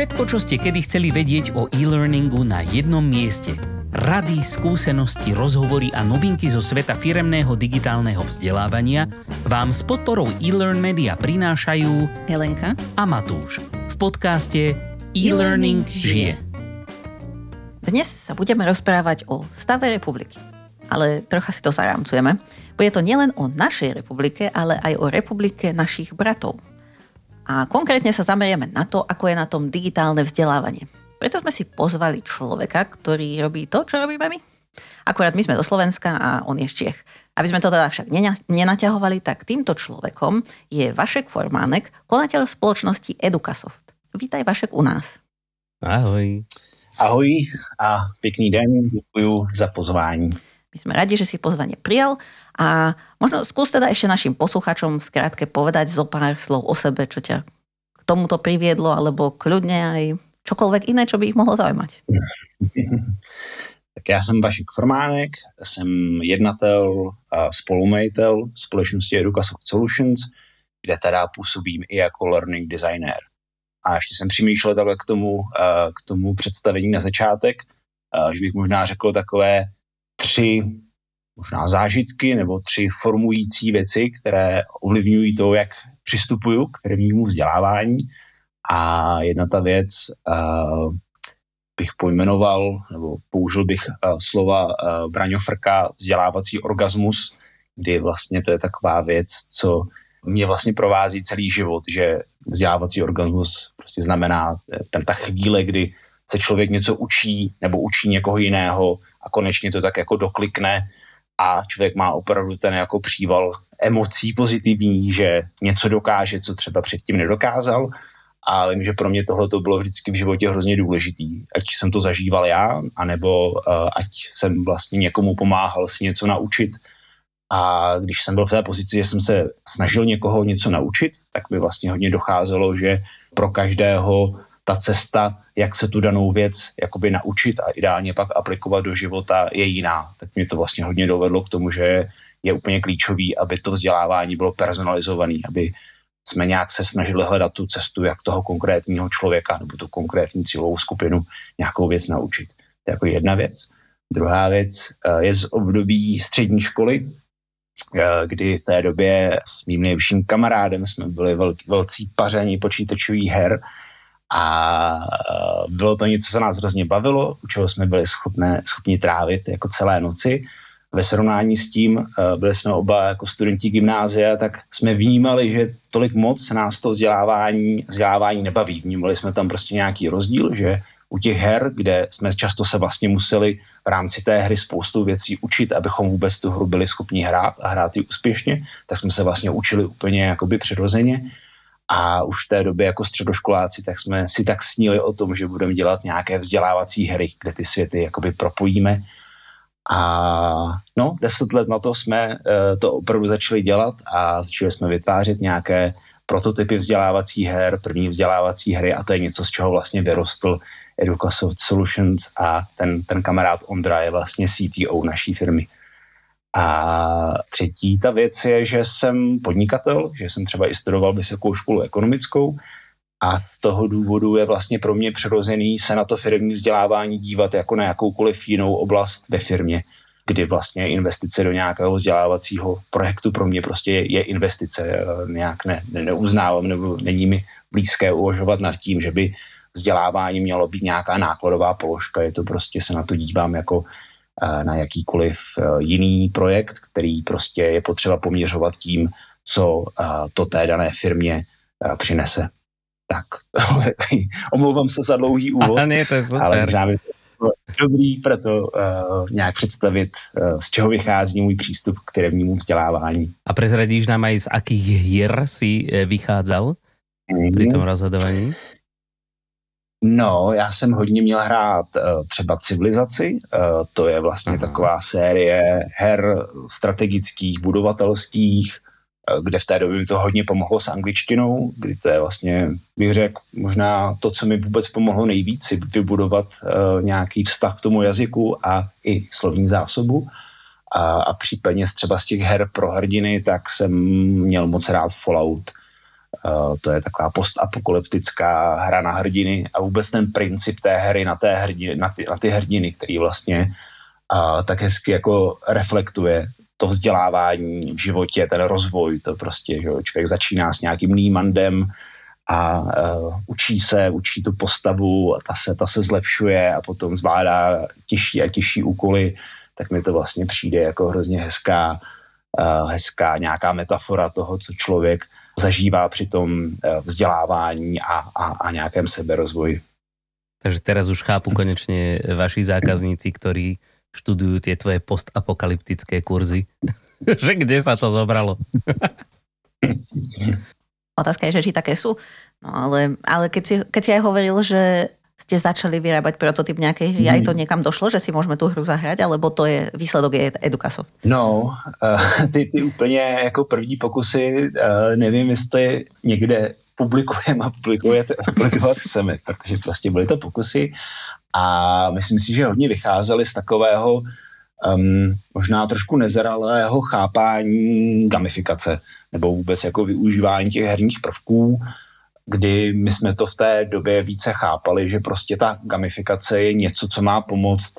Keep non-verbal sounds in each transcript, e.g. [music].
Všetko, čo ste kedy chceli vedieť o e-learningu na jednom mieste. Rady, skúsenosti, rozhovory a novinky zo sveta firemného digitálneho vzdelávania vám s podporou e-learn media prinášajú Helenka a Matúš v podcaste E-Learning žije. Dnes sa budeme rozprávať o stave republiky. Ale trocha si to zarámcujeme. Bude to nielen o našej republike, ale aj o republike našich bratov. A konkrétne sa zamerieme na to, ako je na tom digitálne vzdelávanie. Preto sme si pozvali človeka, ktorý robí to, čo robíme my. Akurát my sme zo Slovenska a on je z Čiech. Aby sme to teda však nenaťahovali, tak týmto človekom je Vašek Formánek, konateľ spoločnosti Edukasoft. Vítaj Vašek u nás. Ahoj. Ahoj a pěkný den, děkuji za pozvání. My sme radi, že si pozvanie prijal a možno skús teda ešte našim posluchačom skrátke povedať zo pár slov o sebe, čo ťa k tomuto priviedlo, alebo kľudne aj čokoľvek iné, čo by ich mohlo zaujímať. [laughs] tak já jsem Vašek Formánek, jsem jednatel a spolumajitel společnosti Educasoft Solutions, kde teda působím i jako learning designer. A ještě jsem přemýšlel takhle k tomu, k tomu představení na začátek, že bych možná řekl takové tři možná zážitky nebo tři formující věci, které ovlivňují to, jak přistupuju k prvnímu vzdělávání. A jedna ta věc uh, bych pojmenoval, nebo použil bych uh, slova uh, Braňo Frka, vzdělávací orgasmus, kdy vlastně to je taková věc, co mě vlastně provází celý život, že vzdělávací orgasmus prostě znamená ten ta chvíle, kdy se člověk něco učí nebo učí někoho jiného a konečně to tak jako doklikne a člověk má opravdu ten jako příval emocí pozitivní, že něco dokáže, co třeba předtím nedokázal. A vím, že pro mě tohle to bylo vždycky v životě hrozně důležitý. Ať jsem to zažíval já, anebo uh, ať jsem vlastně někomu pomáhal si něco naučit. A když jsem byl v té pozici, že jsem se snažil někoho něco naučit, tak mi vlastně hodně docházelo, že pro každého ta cesta, jak se tu danou věc jakoby naučit a ideálně pak aplikovat do života je jiná. Tak mě to vlastně hodně dovedlo k tomu, že je úplně klíčový, aby to vzdělávání bylo personalizované, aby jsme nějak se snažili hledat tu cestu, jak toho konkrétního člověka nebo tu konkrétní cílovou skupinu nějakou věc naučit. To je jako jedna věc. Druhá věc eh, je z období střední školy, eh, kdy v té době s mým nejvyšším kamarádem jsme byli velcí paření počítačových her a e, bylo to něco, co nás hrozně bavilo, u čeho jsme byli schopné, schopni trávit jako celé noci. Ve srovnání s tím, e, byli jsme oba jako studenti gymnázia, tak jsme vnímali, že tolik moc nás to vzdělávání, vzdělávání nebaví. Vnímali jsme tam prostě nějaký rozdíl, že u těch her, kde jsme často se vlastně museli v rámci té hry spoustu věcí učit, abychom vůbec tu hru byli schopni hrát a hrát ji úspěšně, tak jsme se vlastně učili úplně jakoby přirozeně a už v té době jako středoškoláci, tak jsme si tak snili o tom, že budeme dělat nějaké vzdělávací hry, kde ty světy jakoby propojíme. A no, deset let na to jsme uh, to opravdu začali dělat a začali jsme vytvářet nějaké prototypy vzdělávacích her, první vzdělávací hry a to je něco, z čeho vlastně vyrostl Educasoft Solutions a ten, ten kamarád Ondra je vlastně CTO naší firmy. A třetí ta věc je, že jsem podnikatel, že jsem třeba i studoval vysokou školu ekonomickou a z toho důvodu je vlastně pro mě přirozený se na to firmní vzdělávání dívat jako na jakoukoliv jinou oblast ve firmě, kdy vlastně investice do nějakého vzdělávacího projektu pro mě prostě je, investice. Nějak ne, ne, neuznávám nebo není mi blízké uvažovat nad tím, že by vzdělávání mělo být nějaká nákladová položka. Je to prostě se na to dívám jako na jakýkoliv e, jiný projekt, který prostě je potřeba poměřovat tím, co e, to té dané firmě přinese. Tak, [laughs] omlouvám se za dlouhý [laughs] úvod, Aha, nie, to je super. ale možná by to dobrý proto uh, nějak představit, uh, z čeho vychází můj přístup k firmnímu vzdělávání. A prezradíš nám aj z akých hier si vychádzal mm-hmm. pri tom rozhodovaní? No, já jsem hodně měl hrát uh, třeba Civilizaci, uh, to je vlastně Aha. taková série her strategických, budovatelských, uh, kde v té době mi to hodně pomohlo s angličtinou, kdy to je vlastně, bych řekl, možná to, co mi vůbec pomohlo nejvíc, si vybudovat uh, nějaký vztah k tomu jazyku a i slovní zásobu. A, a případně třeba z těch her pro hrdiny, tak jsem měl moc rád Fallout to je taková postapokalyptická hra na hrdiny a vůbec ten princip té hry na, té hrdiny, na, ty, na ty hrdiny, který vlastně uh, tak hezky jako reflektuje to vzdělávání v životě, ten rozvoj, to prostě, že člověk začíná s nějakým nímandem a uh, učí se, učí tu postavu a ta se, ta se zlepšuje a potom zvládá těžší a těžší úkoly, tak mi to vlastně přijde jako hrozně hezká, uh, hezká nějaká metafora toho, co člověk zažívá při tom uh, vzdělávání a, a, a nějakém seberozvoji. Takže teraz už chápu konečne vaši zákazníci, ktorí študujú tie tvoje postapokalyptické kurzy. [laughs] že kde sa to zobralo? Otázka je, že či také sú. No ale, ale keď, si, keď si aj hovoril, že ste začali vyrábať prototyp nejakej hry, aj to mhm. niekam došlo, že si môžeme tú hru zahrať, alebo to je výsledok je Edukaso? No, uh, ty, ty úplně jako první pokusy, uh, nevím, jestli někde publikujeme a publikujete, publikovat chceme, protože prostě byly to pokusy a myslím si, že hodně vycházeli z takového um, možná trošku nezralého chápání gamifikace nebo vůbec jako využívání těch herních prvků, kdy my jsme to v té době více chápali, že prostě ta gamifikace je něco, co má pomoct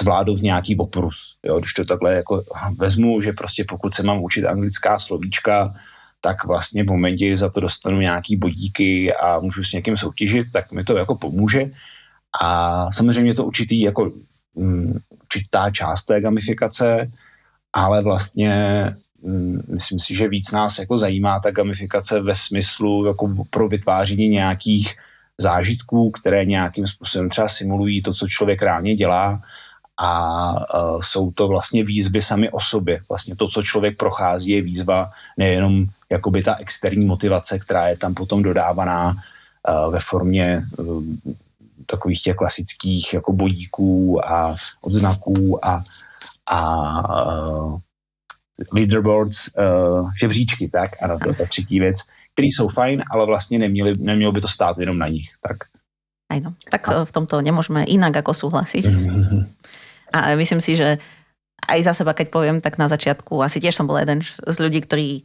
zvládnout nějaký oprus. Jo, když to takhle jako vezmu, že prostě pokud se mám učit anglická slovíčka, tak vlastně v momentě za to dostanu nějaký bodíky a můžu s někým soutěžit, tak mi to jako pomůže. A samozřejmě to určitý jako um, určitá část té gamifikace, ale vlastně myslím si, že víc nás jako zajímá ta gamifikace ve smyslu jako pro vytváření nějakých zážitků, které nějakým způsobem třeba simulují to, co člověk reálně dělá a uh, jsou to vlastně výzvy sami o sobě. Vlastně to, co člověk prochází, je výzva nejenom jakoby ta externí motivace, která je tam potom dodávaná uh, ve formě uh, takových těch klasických jako bodíků a odznaků a, a uh, leaderboards, uh, žebříčky, tak, ano, to je ta třetí věc, které jsou fajn, ale vlastně neměli, nemělo by to stát jenom na nich, tak. Aj tak a. v tomto nemôžeme inak ako súhlasiť. [laughs] A myslím si, že aj za seba, keď poviem, tak na začiatku asi tiež som bol jeden z ľudí, ktorí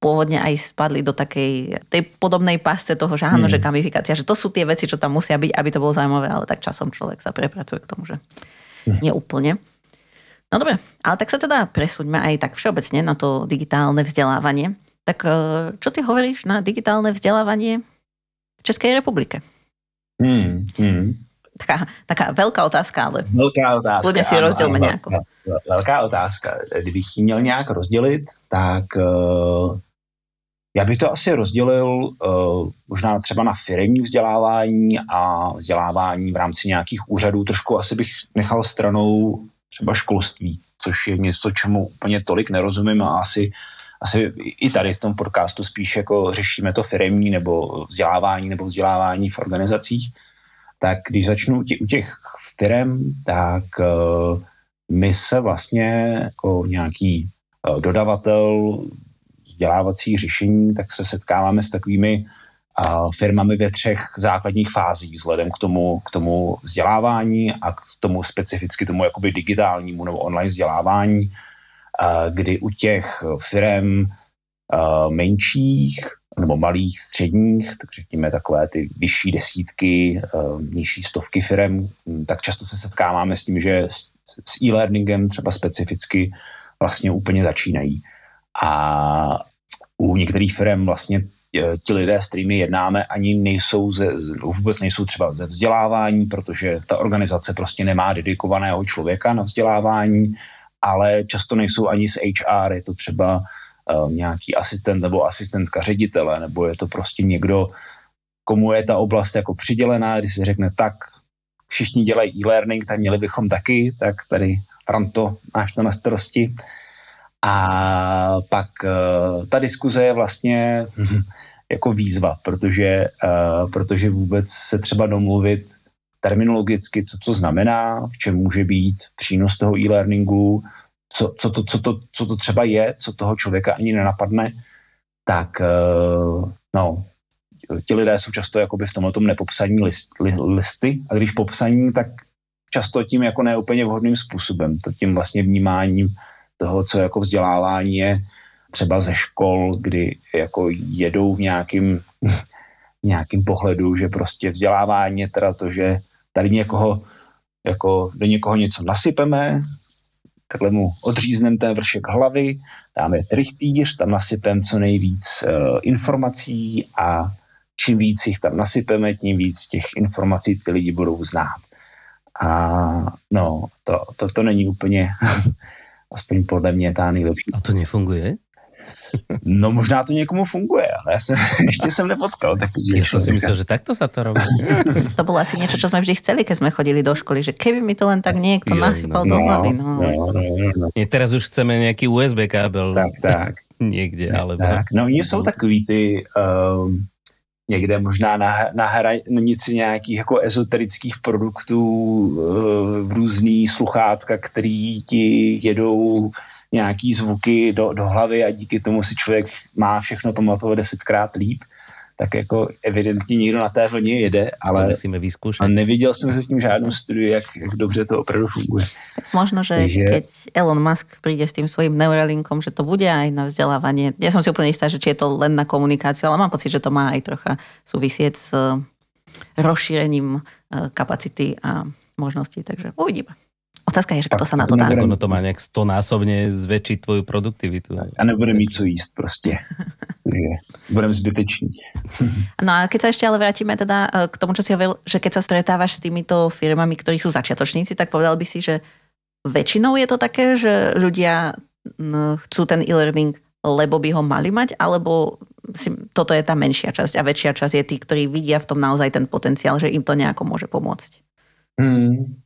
pôvodne aj spadli do takej tej podobnej pasce toho, že áno, hmm. že gamifikácia, že to sú tie veci, čo tam musia byť, aby to bolo zaujímavé, ale tak časom človek sa prepracuje k tomu, že hmm. No dobre, ale tak sa teda presúďme aj tak všeobecne na to digitálne vzdelávanie. Tak e, čo ty hovoríš na digitálne vzdelávanie v Českej republike? Hmm, hmm. Taká, taká velká otázka, ale velká otázka, Kľudne si rozdělme nějak. Velká otázka. Kdybych ji měl nějak rozdělit, tak uh, já bych to asi rozdělil uh, možná třeba na firmní vzdělávání a vzdělávání v rámci nějakých úřadů. Trošku asi bych nechal stranou třeba školství, což je něco, čemu úplně tolik nerozumím a asi, asi i tady v tom podcastu spíš jako řešíme to firmní nebo vzdělávání nebo vzdělávání v organizacích. Tak když začnu u těch firm, tak uh, my se vlastně jako nějaký uh, dodavatel vzdělávacích řešení, tak se setkáváme s takovými firmami ve třech základních fázích vzhledem k tomu, k tomu vzdělávání a k tomu specificky tomu jakoby digitálnímu nebo online vzdělávání, kdy u těch firm menších nebo malých, středních, tak řekněme takové ty vyšší desítky, nižší stovky firm, tak často se setkáváme s tím, že s e-learningem třeba specificky vlastně úplně začínají. A u některých firm vlastně ti lidé, s kterými jednáme, ani nejsou ze, vůbec nejsou třeba ze vzdělávání, protože ta organizace prostě nemá dedikovaného člověka na vzdělávání, ale často nejsou ani z HR, je to třeba uh, nějaký asistent nebo asistentka ředitele, nebo je to prostě někdo, komu je ta oblast jako přidělená, když se řekne tak, všichni dělají e-learning, tak měli bychom taky, tak tady Ranto, máš to na starosti. A pak uh, ta diskuze je vlastně [laughs] jako výzva, protože, uh, protože vůbec se třeba domluvit terminologicky, co co znamená, v čem může být přínos toho e-learningu, co, co, to, co, to, co to třeba je, co toho člověka ani nenapadne, tak uh, no, ti lidé jsou často jakoby v tomhle tom nepopsaní list, li, listy a když popsaní, tak často tím jako neúplně vhodným způsobem, to tím vlastně vnímáním toho, co jako vzdělávání je třeba ze škol, kdy jako jedou v nějakým, [laughs] nějakým pohledu, že prostě vzdělávání je teda to, že tady někoho, jako do někoho něco nasypeme, takhle mu odříznem ten vršek hlavy, dáme trichtýř, tam nasypeme co nejvíc uh, informací a čím víc jich tam nasypeme, tím víc těch informací ty lidi budou znát. A no, to, to, to není úplně, [laughs] aspoň podle mě, ta nejlepší. A to nefunguje? No možná to někomu funguje, ale já jsem, [laughs] ještě jsem nepotkal takový. Ja som si myslel, že takto sa to robí. [laughs] To bolo asi niečo, čo sme vždy chceli, keď sme chodili do školy, že keby mi to len tak niekto Jo, nasypal no. do hlavy. No. No, no, no, no. Teraz už chceme nejaký USB kábel Tak, tak. [laughs] niekde, alebo... tak. No oni jsou takový ty um, někde možná na, na hranici nějakých jako ezoterických produktů uh, v různý sluchátka, který ti jedou nějaký zvuky do, do hlavy a díky tomu si člověk má všechno pamatovat desetkrát líp, tak jako evidentně někdo na té vlně jede, To ale musíme a neviděl jsem se s tím žádnou studii, jak, jak dobře to opravdu funguje. Možno, že Takže- keď Elon Musk príde s tým svojím Neuralinkom, že to bude aj na vzdelávanie. Ja som si úplne istá, že či je to len na komunikáciu, ale mám pocit, že to má aj trocha súvisieť s eh, rozšírením eh, kapacity a možností, takže uvidíme. Otázka je, že kto sa na to dá. Ono to má nejak stonásobne zväčšiť tvoju produktivitu. A nebude mít co jíst prostě. Budeme zbyteční. [laughs] No a keď sa ešte ale vrátime teda eh, k tomu, čo si hovoril, že keď sa stretávaš s týmito firmami, ktorí sú začiatočníci, tak povedal by si, že väčšinou je to také, že ľudia mm, chcú ten e-learning, lebo by ho mali mať, alebo si, toto je tá menšia časť a väčšia časť je tí, ktorí vidia v tom naozaj ten potenciál, že im to nejako môže pomôcť. Hmm.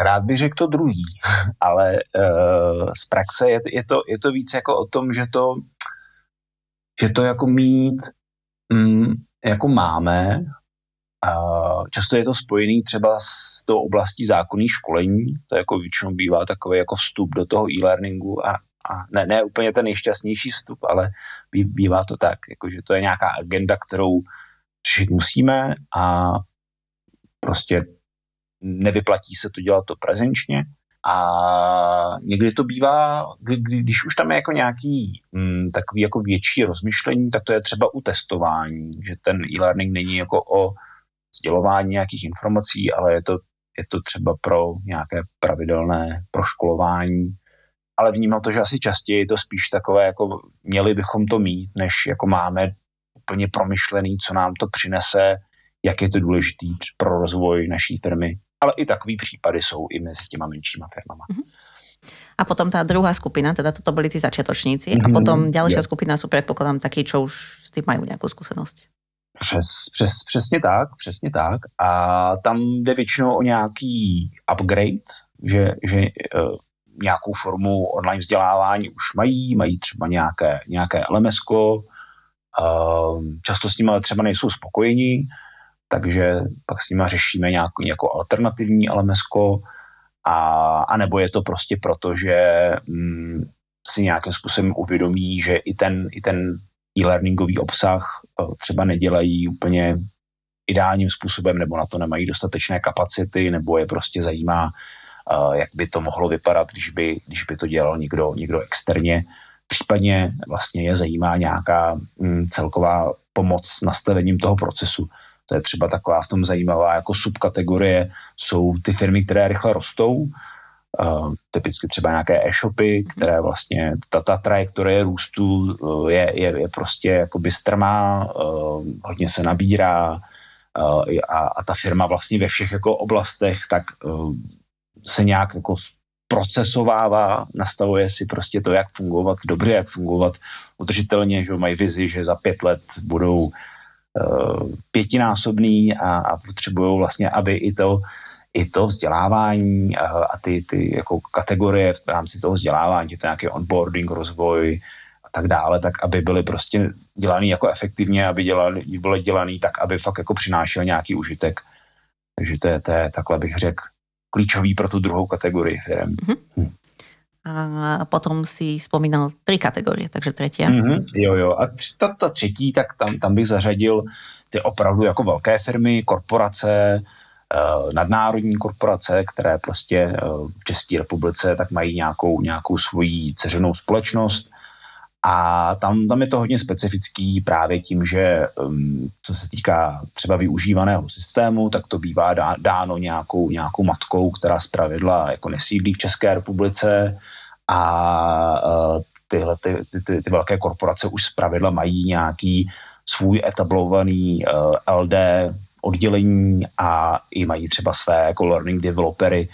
Rád bych řekl to druhý, [laughs] ale uh, z praxe je, je, to, je to víc jako o tom, že to, že to jako mít mm, jako máme. Uh, často je to spojený třeba s tou oblastí zákonných školení, to jako většinou bývá takový jako vstup do toho e-learningu a, a ne, ne úplně ten nejšťastnější vstup, ale bý, bývá to tak, jako že to je nějaká agenda, kterou řešit musíme a prostě nevyplatí se to dělat to prezenčně. A někdy to bývá, kdy, kdy- když už tam je jako nějaký mm, takový jako větší rozmyšlení, tak to je třeba u testování, že ten e-learning není jako o sdělování nějakých informací, ale je to, je to třeba pro nějaké pravidelné proškolování. Ale vnímám to, že asi častěji je to spíš takové, jako měli bychom to mít, než jako máme úplně promyšlený, co nám to přinese, jak je to důležitý pro rozvoj naší firmy. Ale i takový případy jsou i mezi těma menšíma firmama. A potom tá druhá skupina, teda toto boli tí začiatočníci a Mhm, potom ďalšia jo. skupina sú predpokladám takí, čo už s tým majú nejakú skúsenosť. Přes, přes, přesně tak, přesně tak. A tam jde většinou o nějaký upgrade, že, že uh, nějakou formu online vzdělávání už mají, mají třeba nějaké, nějaké LMS-ko, uh, často s nimi ale třeba nejsou spokojení, takže pak s nimi řešíme nějakou, nějakou alternativní LMS-ko, a, a nebo je to prostě proto, že mm, si nějakým způsobem uvědomí, že i ten, i ten e-learningový obsah eh, třeba nedělají úplně ideálním způsobem, nebo na to nemají dostatečné kapacity, nebo je prostě zajímá, eh, jak by to mohlo vypadat, když by, když by to dělal někdo, někdo externě. Případně vlastně je zajímá nějaká mm, celková pomoc nastavením toho procesu. To je třeba taková v tom zajímavá jako subkategorie, jsou ty firmy, které rychle rostou, Uh, typicky třeba nějaké e-shopy, které vlastně, ta, ta trajektorie růstu uh, je, je, je prostě jakoby strmá, uh, hodně se nabírá uh, a, a ta firma vlastně ve všech jako oblastech tak uh, se nějak jako procesovává, nastavuje si prostě to, jak fungovat dobře, jak fungovat udržitelně, že mají vizi, že za pět let budou uh, pětinásobný a, a potřebují vlastně, aby i to i to vzdělávání a, a ty, ty jako kategorie v rámci toho vzdělávání, to nějaký onboarding, rozvoj a tak dále, tak aby byly prostě dělaný jako efektivně, aby dělali, byly dělaný tak, aby fakt jako přinášel nějaký užitek. Takže to je, to je takhle bych řekl, klíčový pro tu druhou kategorii firm. A potom si spomínal tri kategórie, takže tretia. Mm-hmm, jo, jo. A ta, ta třetí, tak tam, tam bych zařadil ty opravdu jako velké firmy, korporace, eh, nadnárodní korporace, které prostě eh, v České republice tak mají nějakou, nějakou svoji ceřenou společnost A tam, tam je to hodně specifický právě tím, že um, co se týká třeba využívaného systému, tak to bývá dá, dáno nějakou, nějakou matkou, která zpravidla jako nesídlí v České republice. A uh, tyhle ty, ty, ty, ty velké korporace už zpravidla mají nějaký svůj etablovaný uh, LD oddělení a i mají třeba své jako learning developery,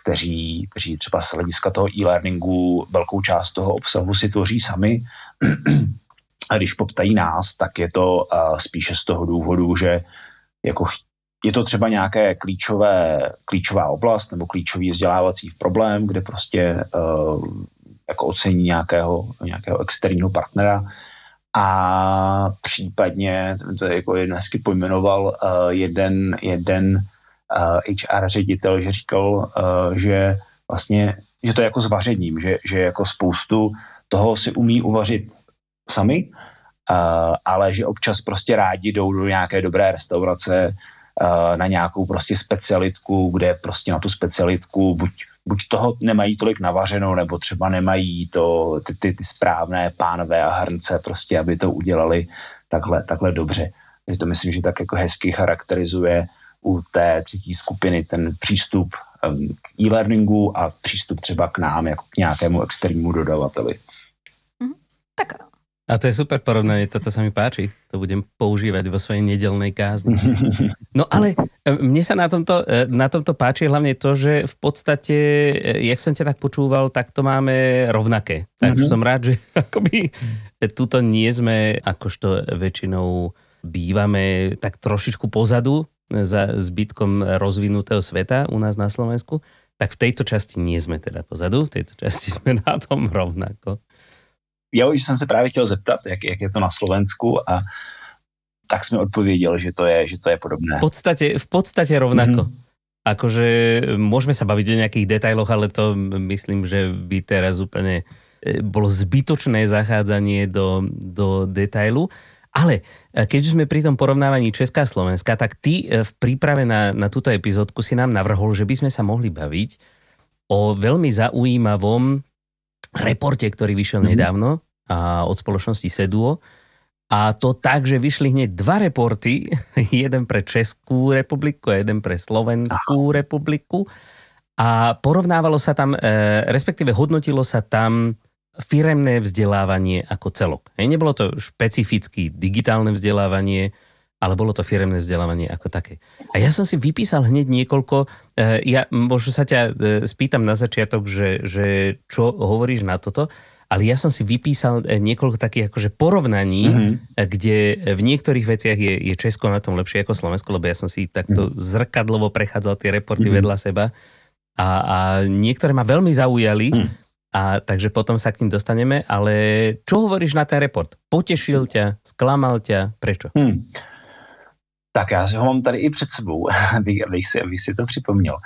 kteří, kteří třeba z hlediska toho e-learningu velkou část toho obsahu si tvoří sami. [clears throat] a když poptají nás, tak je to uh, spíše z toho důvodu, že jako je to třeba nějaké klíčové, klíčová oblast nebo klíčový vzdělávací problém, kde prostě uh, jako ocení nějakého, nějakého externího partnera a případně, to je jako jeden hezky pojmenoval uh, jeden, jeden HR ředitel, že říkal, uh, že vlastně, že to je jako s vařením, že, že jako spoustu toho si umí uvařit sami, uh, ale že občas prostě rádi jdou do nějaké dobré restaurace, na nějakou prostě specialitku, kde prostě na tu specialitku buď buď toho nemají tolik navařeno, nebo třeba nemají to, ty, ty, ty správné pánové a hrnce, prostě, aby to udělali takhle, takhle dobře. Takže to myslím, že tak jako hezky charakterizuje u té třetí skupiny ten přístup k e-learningu a přístup třeba k nám jako k nějakému externímu dodavateli. Mhm. Tak a to je super porovnanie, toto sa mi páči. To budem používať vo svojej nedelnej kázni. [laughs] No ale e, mne sa na tomto, e, na tomto páči hlavne to, že v podstate, e, jak som ťa tak počúval, tak to máme rovnaké. Takže mm-hmm. som rád, že [laughs] akoby tuto nie sme, akožto väčšinou bývame tak trošičku pozadu za zbytkom rozvinutého sveta u nás na Slovensku, tak v tejto časti nie sme teda pozadu, v tejto časti [laughs] sme na tom rovnako já už jsem se právě chtěl zeptat, jak, jak je to na Slovensku a tak jsme odpověděl, že to je, že to je podobné. V podstate, v podstate rovnako. Mm-hmm. Akože môžeme sa baviť o nejakých detailoch, ale to myslím, že by teraz úplne e, bolo zbytočné zachádzanie do, do detailu. Ale e, keď sme pri tom porovnávaní Česká a Slovenska, tak ty e, v príprave na, na túto epizódku si nám navrhol, že by sme sa mohli baviť o veľmi zaujímavom reporte, ktorý vyšiel mm-hmm. nedávno a od spoločnosti Seduo. A to tak, že vyšli hneď dva reporty, [laughs] jeden pre Českú republiku a jeden pre Slovenskú republiku. A porovnávalo sa tam, e, respektíve hodnotilo sa tam firemné vzdelávanie ako celok. Hej, nebolo to špecificky digitálne vzdelávanie, ale bolo to firemné vzdelávanie ako také. A ja som si vypísal hneď niekoľko, eh, ja možno sa ťa eh, spýtam na začiatok, že, že čo hovoríš na toto, ale ja som si vypísal eh, niekoľko takých akože porovnaní, mm-hmm. kde v niektorých veciach je, je Česko na tom lepšie ako Slovensko, lebo ja som si takto mm-hmm. zrkadlovo prechádzal tie reporty mm-hmm. vedľa seba a, a niektoré ma veľmi zaujali, mm. A takže potom sa k ním dostaneme, ale čo hovoríš na ten report? Potešil ťa, sklamal ťa, prečo? Hmm. Tak já si ho mám tady i před sebou, [laughs] abych, abych, si, abych si to připomněl.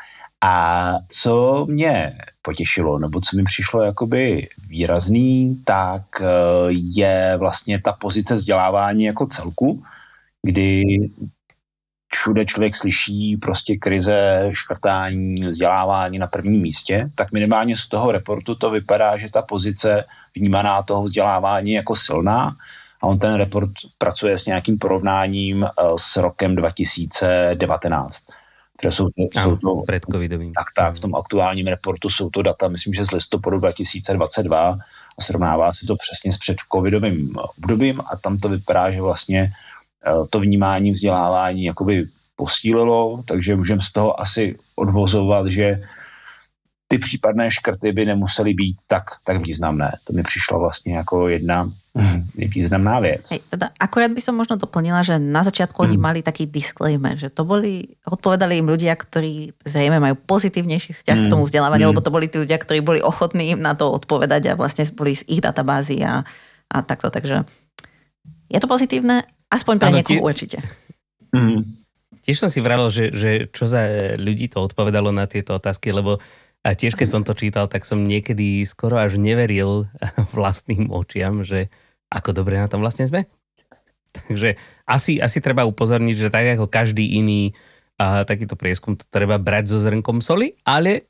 A co mě potěšilo, nebo co mi přišlo jakoby výrazný, tak eh, je vlastně ta pozice vzdělávání jako celku, kdy všude člověk slyší prostě krize, škrtání, vzdělávání na prvním místě, tak minimálně z toho reportu to vypadá, že ta pozice vnímaná toho vzdělávání jako silná a on ten report pracuje s nějakým porovnáním eh, s rokem 2019. Které jsou to, jsou to před covidovým. Tak, tak, v tom aktuálním reportu jsou to data, myslím, že z listopadu 2022 a srovnává se to přesně s předcovidovým obdobím a tam to vypadá, že vlastně to vnímání vzdělávání jakoby posílilo, takže můžeme z toho asi odvozovat, že ty případné škrty by nemusely být tak, tak významné. To mi přišlo vlastně jako jedna významná věc. Hej, teda akorát by som možno doplnila, že na začiatku mm. oni mali taký disclaimer, že to boli, odpovedali im ľudia, ktorí zrejme majú pozitívnejší vzťah mm. k tomu vzdelávaniu, mm. lebo to boli tí ľudia, ktorí boli ochotní im na to odpovedať a vlastne boli z ich databázy a, a takto. Takže je to pozitívne, aspoň pre niekoho tie... určite. Mm. Tiež som si vravel, že, že čo za ľudí to odpovedalo na tieto otázky, lebo a tiež keď som to čítal, tak som niekedy skoro až neveril [laughs] vlastným očiam, že ako dobre na tom vlastne sme. Takže asi, asi treba upozorniť, že tak ako každý iný a takýto prieskum to treba brať so zrnkom soli, ale,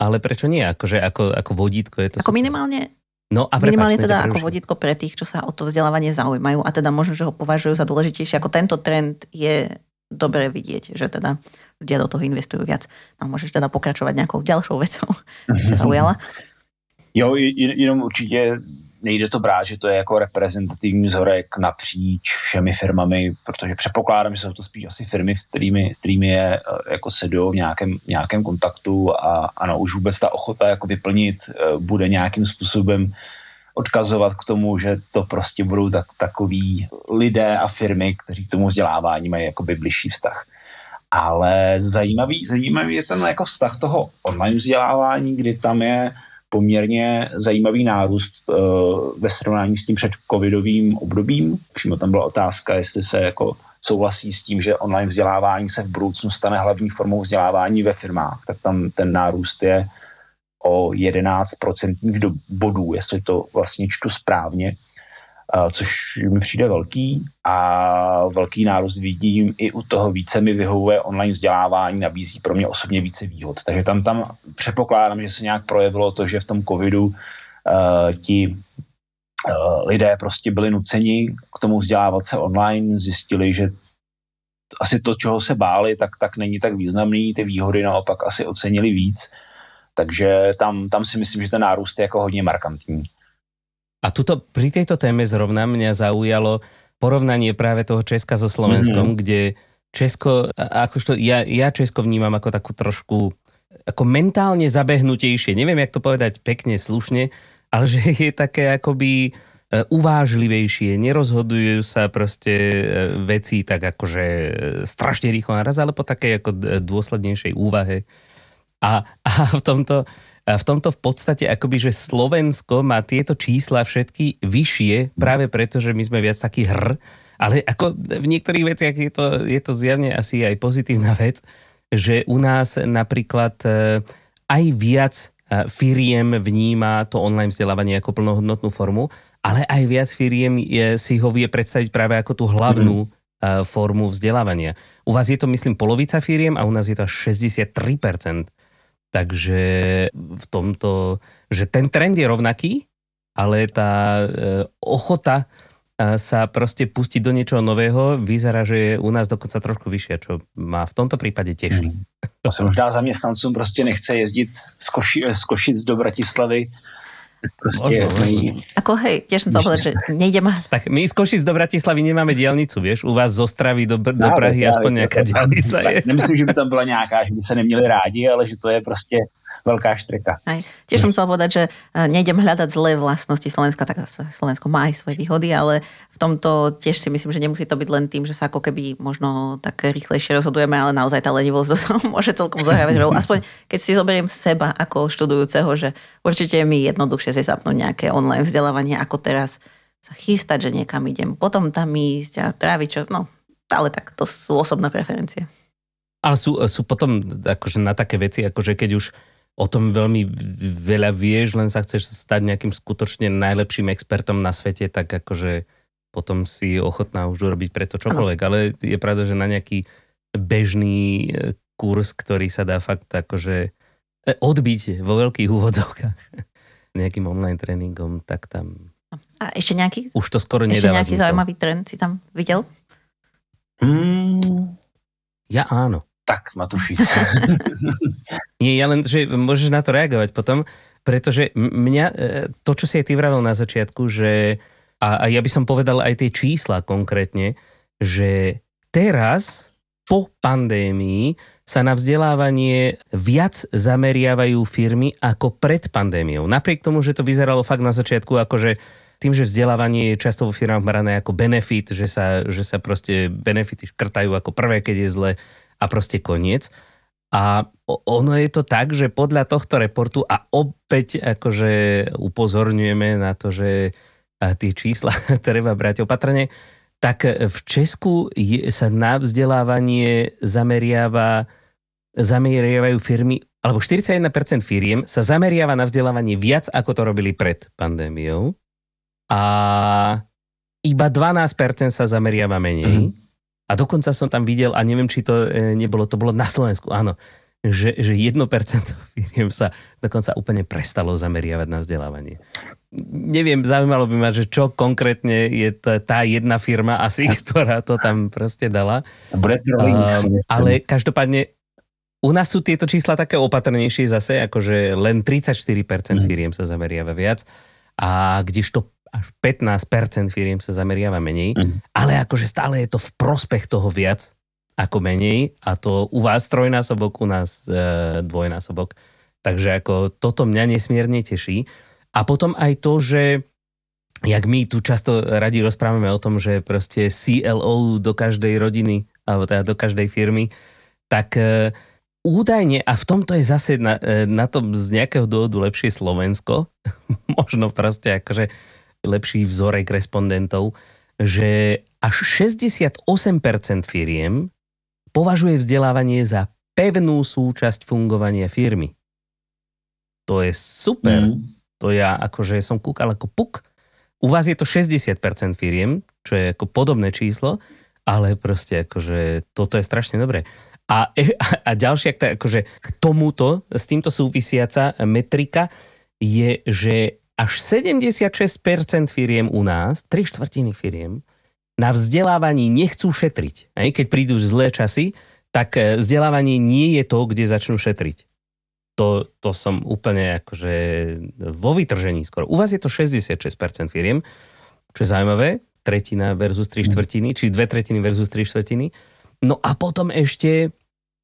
ale prečo nie? Akože ako, ako vodítko je to... Ako super. minimálne No a Minimálne prepáč, teda ťa ako vodítko pre tých, čo sa o to vzdelávanie zaujímajú a teda možno, že ho považujú za dôležitejšie. Ako tento trend je dobré vidieť, že teda ľudia do toho investujú viac. No môžeš teda pokračovať nejakou ďalšou vecou, čo ťa zaujala. Jo, jenom určitě nejde to brát, že to je jako reprezentativní vzorek napříč všemi firmami, protože předpokládám, že jsou to spíš asi firmy, s kterými, s kterými je eh, jako sedou v nějakém, nějakém kontaktu a ano, už vůbec ta ochota jako vyplnit eh, bude nějakým způsobem odkazovat k tomu, že to prostě budou tak, takový lidé a firmy, kteří k tomu vzdělávání mají jakoby bližší vztah. Ale zajímavý, zajímavý je ten jako vztah toho online vzdělávání, kdy tam je poměrně zajímavý nárůst uh, ve srovnání s tím předcovidovým obdobím. Přímo tam byla otázka, jestli se jako souhlasí s tím, že online vzdělávání se v budoucnu stane hlavní formou vzdělávání ve firmách, tak tam ten nárůst je o 11 procentních do- bodů, jestli to vlastně čtu správně, což mi přijde velký a velký nárůst vidím i u toho více mi vyhovuje online vzdělávání, nabízí pro mě osobně více výhod. Takže tam, tam předpokládám, že se nějak projevilo to, že v tom covidu uh, ti uh, lidé prostě byli nuceni k tomu vzdělávat se online, zjistili, že asi to, čeho se báli, tak, tak není tak významný, ty výhody naopak asi ocenili víc. Takže tam, tam si myslím, že ten nárůst je jako hodně markantní. A tuto, pri tejto téme zrovna mňa zaujalo porovnanie práve toho Česka so Slovenskom, mm-hmm. kde Česko, a- akože to, ja, ja Česko vnímam ako takú trošku ako mentálne zabehnutejšie. Neviem, jak to povedať pekne, slušne, ale že je také akoby e, uvážlivejšie, nerozhodujú sa proste e, veci tak akože e, strašne rýchlo naraz, ale po takej ako dôslednejšej úvahe. A, a v tomto v tomto v podstate akoby, že Slovensko má tieto čísla všetky vyššie práve preto, že my sme viac taký hr, ale ako v niektorých veciach je to, je to zjavne asi aj pozitívna [laughs] vec, že u nás napríklad e, aj viac e, firiem vníma to online vzdelávanie ako plnohodnotnú formu, ale aj viac firiem je, si ho vie predstaviť práve ako tú hlavnú mm. formu vzdelávania. U vás je to, myslím, polovica firiem a u nás je to až 63%. Takže v tomto, že ten trend je rovnaký, ale tá e, ochota e, sa proste pustiť do niečoho nového vyzerá, že je u nás dokonca trošku vyššia, čo ma v tomto prípade teší. Mm. To se možná zaměstnancům prostě nechce jezdit z, Koši, z Košic do Bratislavy. Prostě Možno, mají, Ako hej, tiež som povedať, že nejdem Tak my z Košic do Bratislavy nemáme diálnicu, vieš? U vás z Ostravy do, do Prahy právě, aspoň to- diálnica je. [laughs] Nemyslím, že by tam byla nějaká, že by se neměli rádi, ale že to je prostě velká štreka. Aj. Tiež som chcela povedať, že e, nejdem hľadať zlé vlastnosti Slovenska, tak Slovensko má aj svoje výhody, ale v tomto tiež si myslím, že nemusí to byť len tým, že sa ako keby možno tak rýchlejšie rozhodujeme, ale naozaj tá lenivosť [laughs] môže celkom zohrávať rolu. Aspoň keď si zoberiem seba ako študujúceho, že určite je mi jednoduchšie si zapnúť nejaké online vzdelávanie, ako teraz sa chystať, že niekam idem, potom tam ísť a tráviť čas. No, ale tak to sú osobné preferencie. Ale sú, sú potom akože na také veci, akože keď už o tom veľmi veľa vieš, len sa chceš stať nejakým skutočne najlepším expertom na svete, tak akože potom si ochotná už urobiť preto čokoľvek. Ale je pravda, že na nejaký bežný e, kurz, ktorý sa dá fakt akože e, odbiť vo veľkých úvodzovkách [laughs] nejakým online tréningom, tak tam A ešte nejaký, už to skoro ešte nedáva nejaký zmysel. zaujímavý trend si tam videl? Hmm, Ja áno. tak, Matuši. [laughs] Nie, ja len, že môžeš na to reagovať potom, pretože mňa, e, to, čo si aj ty vravel na začiatku, že, a, a ja by som povedal aj tie čísla konkrétne, že teraz po pandémii sa na vzdelávanie viac zameriavajú firmy ako pred pandémiou. Napriek tomu, že to vyzeralo fakt na začiatku akože tým, že vzdelávanie je často vo firmách brané ako benefit, že sa, že sa proste benefity škrtajú ako prvé, keď je zle a proste koniec. A ono je to tak, že podľa tohto reportu, a opäť akože upozorňujeme na to, že tie čísla [laughs] treba brať opatrne, tak v Česku je, sa na vzdelávanie zameriava, zameriavajú firmy, alebo 41% firiem sa zameriava na vzdelávanie viac, ako to robili pred pandémiou. A iba 12% sa zameriava menej. Mhm. A dokonca som tam videl, a neviem, či to e, nebolo, to bolo na Slovensku, áno, že, že 1% [laughs] firiem sa dokonca úplne prestalo zameriavať na vzdelávanie. neviem, zaujímalo by ma, že čo konkrétne je tá, tá jedna firma asi, [laughs] ktorá to tam proste dala. Uh, ale každopádne u nás sú tieto čísla také opatrnejšie zase, akože len 34% mm. firiem sa zameriava viac a kdežto až 15% firiem sa zameriava menej, mm. ale akože stále je to v prospech toho viac ako menej a to u vás trojnásobok, u nás e, dvojnásobok. Takže ako toto mňa nesmierne teší. A potom aj to, že jak my tu často radi rozprávame o tom, že proste CLO do každej rodiny, alebo teda do každej firmy, tak e, údajne, a v tomto je zase na, e, na tom z nejakého dôvodu lepšie Slovensko, [laughs] možno proste akože lepší vzorek respondentov, že až 68% firiem považuje vzdelávanie za pevnú súčasť fungovania firmy. To je super. Mm. To ja akože som kúkal ako puk. U vás je to 60% firiem, čo je ako podobné číslo, ale proste akože toto je strašne dobré. A, [laughs] a ďalšia akože k tomuto, s týmto súvisiaca metrika je, že až 76% firiem u nás, 3 štvrtiny firiem, na vzdelávaní nechcú šetriť. Aj keď prídu zlé časy, tak e, vzdelávanie nie je to, kde začnú šetriť. To, to som úplne akože vo vytržení skoro. U vás je to 66% firiem, čo je zaujímavé, tretina versus 3 štvrtiny, či dve tretiny versus 3 štvrtiny. No a potom ešte,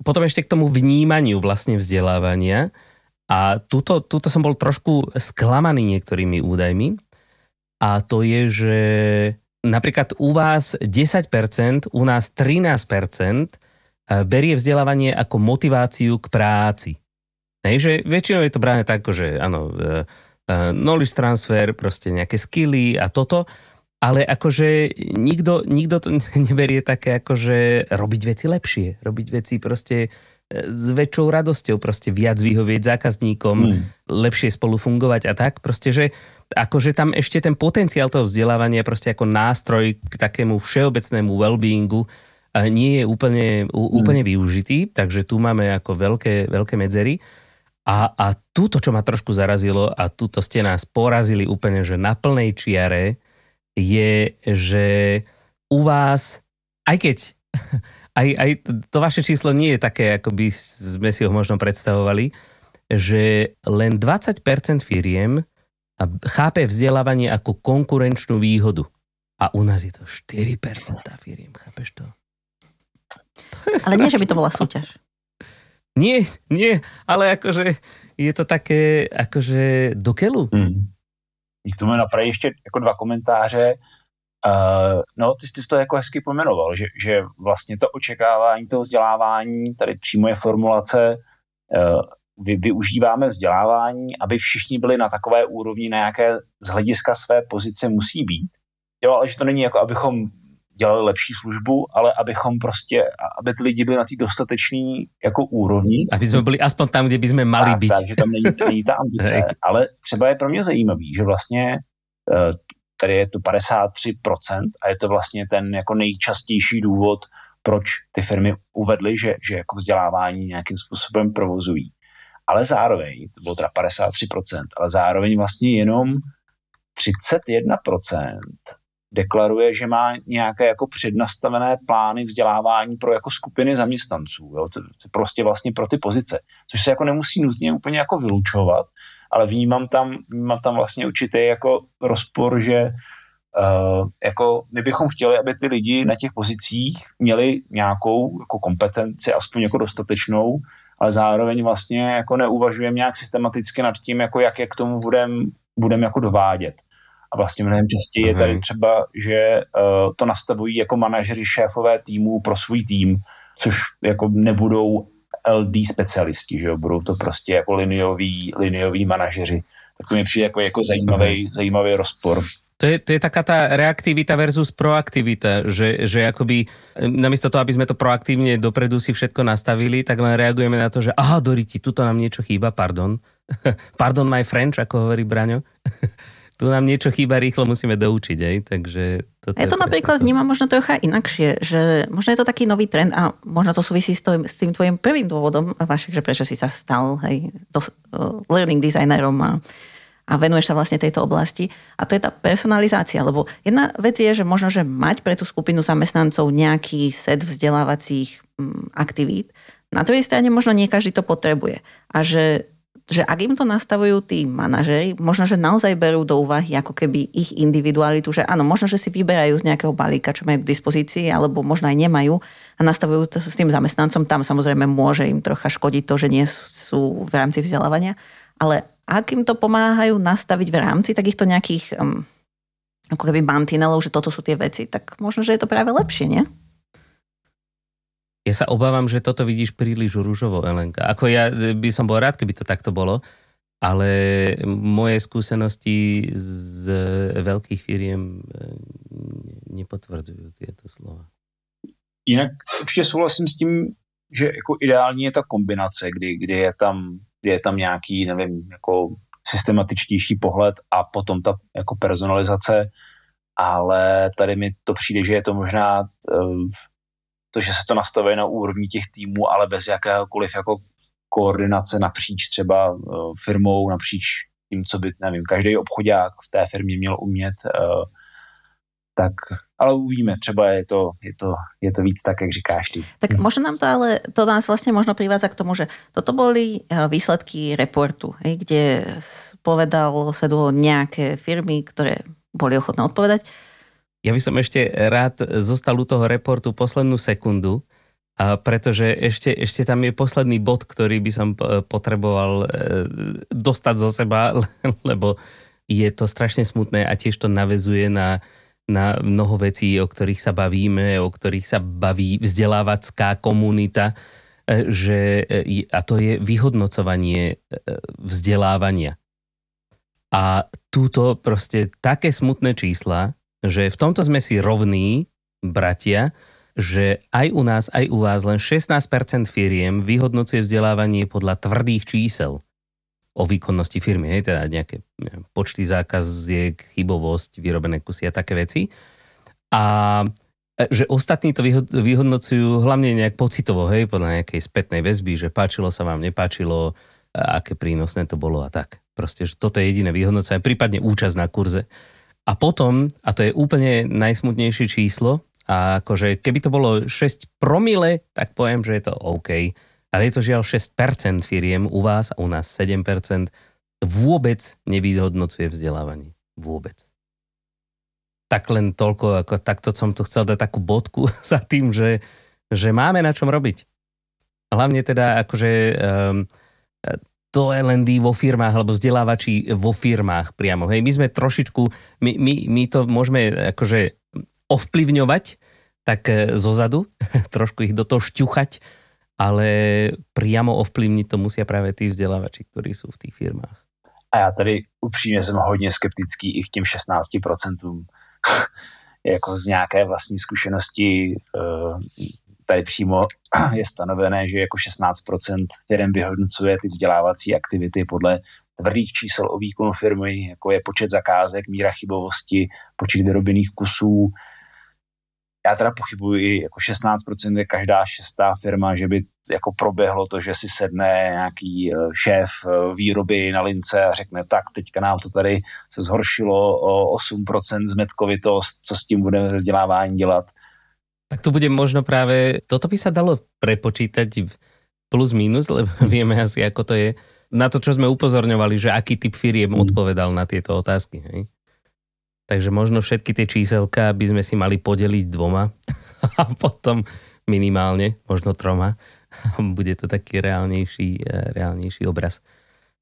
potom ešte k tomu vnímaniu vlastne vzdelávania, a tuto, tuto som bol trošku sklamaný niektorými údajmi. A to je, že napríklad u vás 10%, u nás 13% eh, berie vzdelávanie ako motiváciu k práci. Hej, že väčšinou je to bráne tak, že áno, eh, eh, knowledge transfer, proste nejaké skilly a toto, ale akože nikto, nikto to [laughs] neberie také akože robiť veci lepšie, robiť veci proste s väčšou radosťou proste viac vyhovieť zákazníkom, mm. lepšie spolu fungovať a tak. Proste, že akože tam ešte ten potenciál toho vzdelávania proste ako nástroj k takému všeobecnému well-beingu nie je úplne, mm. úplne využitý, takže tu máme ako veľké, veľké medzery. A, a túto, čo ma trošku zarazilo a túto ste nás porazili úplne, že na plnej čiare, je, že u vás, aj keď aj, aj to vaše číslo nie je také, ako by sme si ho možno predstavovali, že len 20% firiem chápe vzdelávanie ako konkurenčnú výhodu. A u nás je to 4% firiem, chápeš to? to ale nie, že by to bola súťaž. Nie, nie, ale akože je to také akože do kelu. Hmm. K tomu napravím ještě jako dva komentáře. Uh, no, ty, ty jsi to jako hezky pojmenoval, že, že vlastně to očekávání toho vzdělávání, tady přímo je formulace, uh, vy, využíváme vzdělávání, aby všichni byli na takové úrovni, na jaké z hlediska své pozice musí být. Jo, ale že to není jako, abychom dělali lepší službu, ale abychom prostě, aby ty lidi byli na té dostatečné jako úrovni. Aby jsme byli aspoň tam, kde bychom mali být. Takže tam není, není ta ambice. [laughs] ale třeba je pro mě zajímavý, že vlastně uh, tady je to 53% a je to vlastně ten jako nejčastější důvod, proč ty firmy uvedly, že, že jako vzdělávání nějakým způsobem provozují. Ale zároveň, to bylo teda 53%, ale zároveň vlastně jenom 31% deklaruje, že má nějaké jako přednastavené plány vzdělávání pro jako skupiny zaměstnanců. Jo? To, to prostě vlastně pro ty pozice, což se jako nemusí nutně úplně jako vylučovat, ale vnímám tam, vnímám tam vlastně určitý jako rozpor, že Uh, jako my bychom chtěli, aby ty lidi na těch pozicích měli nějakou jako kompetenci, aspoň jako dostatečnou, ale zároveň vlastně jako neuvažujeme nějak systematicky nad tím, jako jak je k tomu budeme budem jako dovádět. A vlastně mnohem častěji je tady mhm. třeba, že uh, to nastavují jako manažeři, šéfové týmů pro svůj tým, což jako nebudou LD specialisti, že jo? budou to prostě jako linioví, linioví manažeři. Tak to mi přijde jako, jako zajímavý, uh-huh. zajímavý rozpor. To je, to je taká tá reaktivita versus proaktivita, že, že akoby namiesto toho, aby sme to proaktívne dopredu si všetko nastavili, tak len reagujeme na to, že aha, Doriti, tuto nám niečo chýba, pardon. [laughs] pardon my French, ako hovorí Braňo. [laughs] tu nám niečo chýba, rýchlo musíme doučiť, aj? takže... Toto ja to napríklad to. vnímam možno trocha inakšie, že možno je to taký nový trend a možno to súvisí s, tým, s tým tvojim prvým dôvodom, Vašek, že prečo si sa stal hej, dos, uh, learning designerom a, a venuješ sa vlastne tejto oblasti. A to je tá personalizácia, lebo jedna vec je, že možno, že mať pre tú skupinu zamestnancov nejaký set vzdelávacích mm, aktivít, na druhej strane možno nie každý to potrebuje. A že že ak im to nastavujú tí manažery, možno, že naozaj berú do úvahy ako keby ich individualitu, že áno, možno, že si vyberajú z nejakého balíka, čo majú k dispozícii, alebo možno aj nemajú a nastavujú to s tým zamestnancom. Tam samozrejme môže im trocha škodiť to, že nie sú v rámci vzdelávania. Ale ak im to pomáhajú nastaviť v rámci takýchto nejakých um, ako keby mantinelov, že toto sú tie veci, tak možno, že je to práve lepšie, nie? Ja sa obávam, že toto vidíš príliš rúžovo, Elenka. Ako ja by som bol rád, keby to takto bolo, ale moje skúsenosti z veľkých firiem eh, nepotvrdzujú tieto slova. Jinak určitě souhlasím s tím, že jako ideální je ta kombinace, kdy, kdy, je, tam, kdy je tam nějaký, nevím, jako systematičtější pohled a potom ta jako personalizace, ale tady mi to přijde, že je to možná uh, to, že se to nastavuje na úrovni těch týmů, ale bez jakéhokoliv jako koordinace napříč třeba uh, firmou, napříč tím, co by, nevím, každý obchodák v té firmě měl umět, uh, tak ale uvidíme, třeba je to, je to, je to víc tak, jak říkáš ty. Tak hmm. možno nám to ale, to nás vlastne možno privádza k tomu, že toto boli výsledky reportu, kde povedalo sa nejaké firmy, ktoré boli ochotné odpovedať ja by som ešte rád zostal u toho reportu poslednú sekundu, a pretože ešte, ešte tam je posledný bod, ktorý by som potreboval e, dostať zo seba, [laughs] lebo je to strašne smutné a tiež to navezuje na, na mnoho vecí, o ktorých sa bavíme, o ktorých sa baví vzdelávacká komunita, e, že, e, a to je vyhodnocovanie vzdelávania. A túto proste také smutné čísla, že v tomto sme si rovní, bratia, že aj u nás, aj u vás len 16% firiem vyhodnocuje vzdelávanie podľa tvrdých čísel o výkonnosti firmy, hej, teda nejaké neviem, počty zákaziek, chybovosť, vyrobené kusy a také veci. A že ostatní to vyhodnocujú hlavne nejak pocitovo, hej, podľa nejakej spätnej väzby, že páčilo sa vám, nepáčilo, aké prínosné to bolo a tak. Proste, že toto je jediné vyhodnocenie, prípadne účasť na kurze. A potom, a to je úplne najsmutnejšie číslo, a akože keby to bolo 6 promile, tak poviem, že je to OK. Ale je to žiaľ 6% firiem u vás a u nás 7% vôbec nevyhodnocuje vzdelávanie. Vôbec. Tak len toľko, ako takto som tu chcel dať takú bodku [laughs] za tým, že, že máme na čom robiť. Hlavne teda akože um, to L&D vo firmách alebo vzdelávači vo firmách priamo. Hej, my sme trošičku, my, my, my to môžeme akože ovplyvňovať tak e, zozadu, [laughs] trošku ich do toho šťuchať, ale priamo ovplyvniť to musia práve tí vzdelávači, ktorí sú v tých firmách. A já tady upřímně jsem hodně skeptický i k těm 16%. [laughs] jako z nějaké vlastní zkušenosti e, tady přímo je stanovené, že jako 16% firm vyhodnocuje ty vzdělávací aktivity podle tvrdých čísel o výkonu firmy, jako je počet zakázek, míra chybovosti, počet vyrobených kusů. Já teda pochybuji, jako 16% je každá šestá firma, že by jako proběhlo to, že si sedne nějaký eh, šéf eh, výroby na lince a řekne, tak teďka nám to tady se zhoršilo o 8% zmetkovitost, co s tím budeme vzdělávání dělat tak tu bude možno práve, toto by sa dalo prepočítať plus minus, lebo [laughs] vieme asi, ako to je. Na to, čo sme upozorňovali, že aký typ firiem mm. odpovedal na tieto otázky. Hej? Takže možno všetky tie číselka by sme si mali podeliť dvoma [laughs] a potom minimálne, možno troma. [laughs] Bude to taký reálnejší, eh, reálnejší obraz.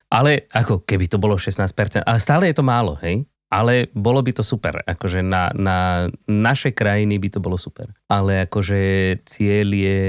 Ale ako keby to bolo 16%, ale stále je to málo, hej? Ale bolo by to super. Akože na, na naše krajiny by to bolo super. Ale akože cieľ je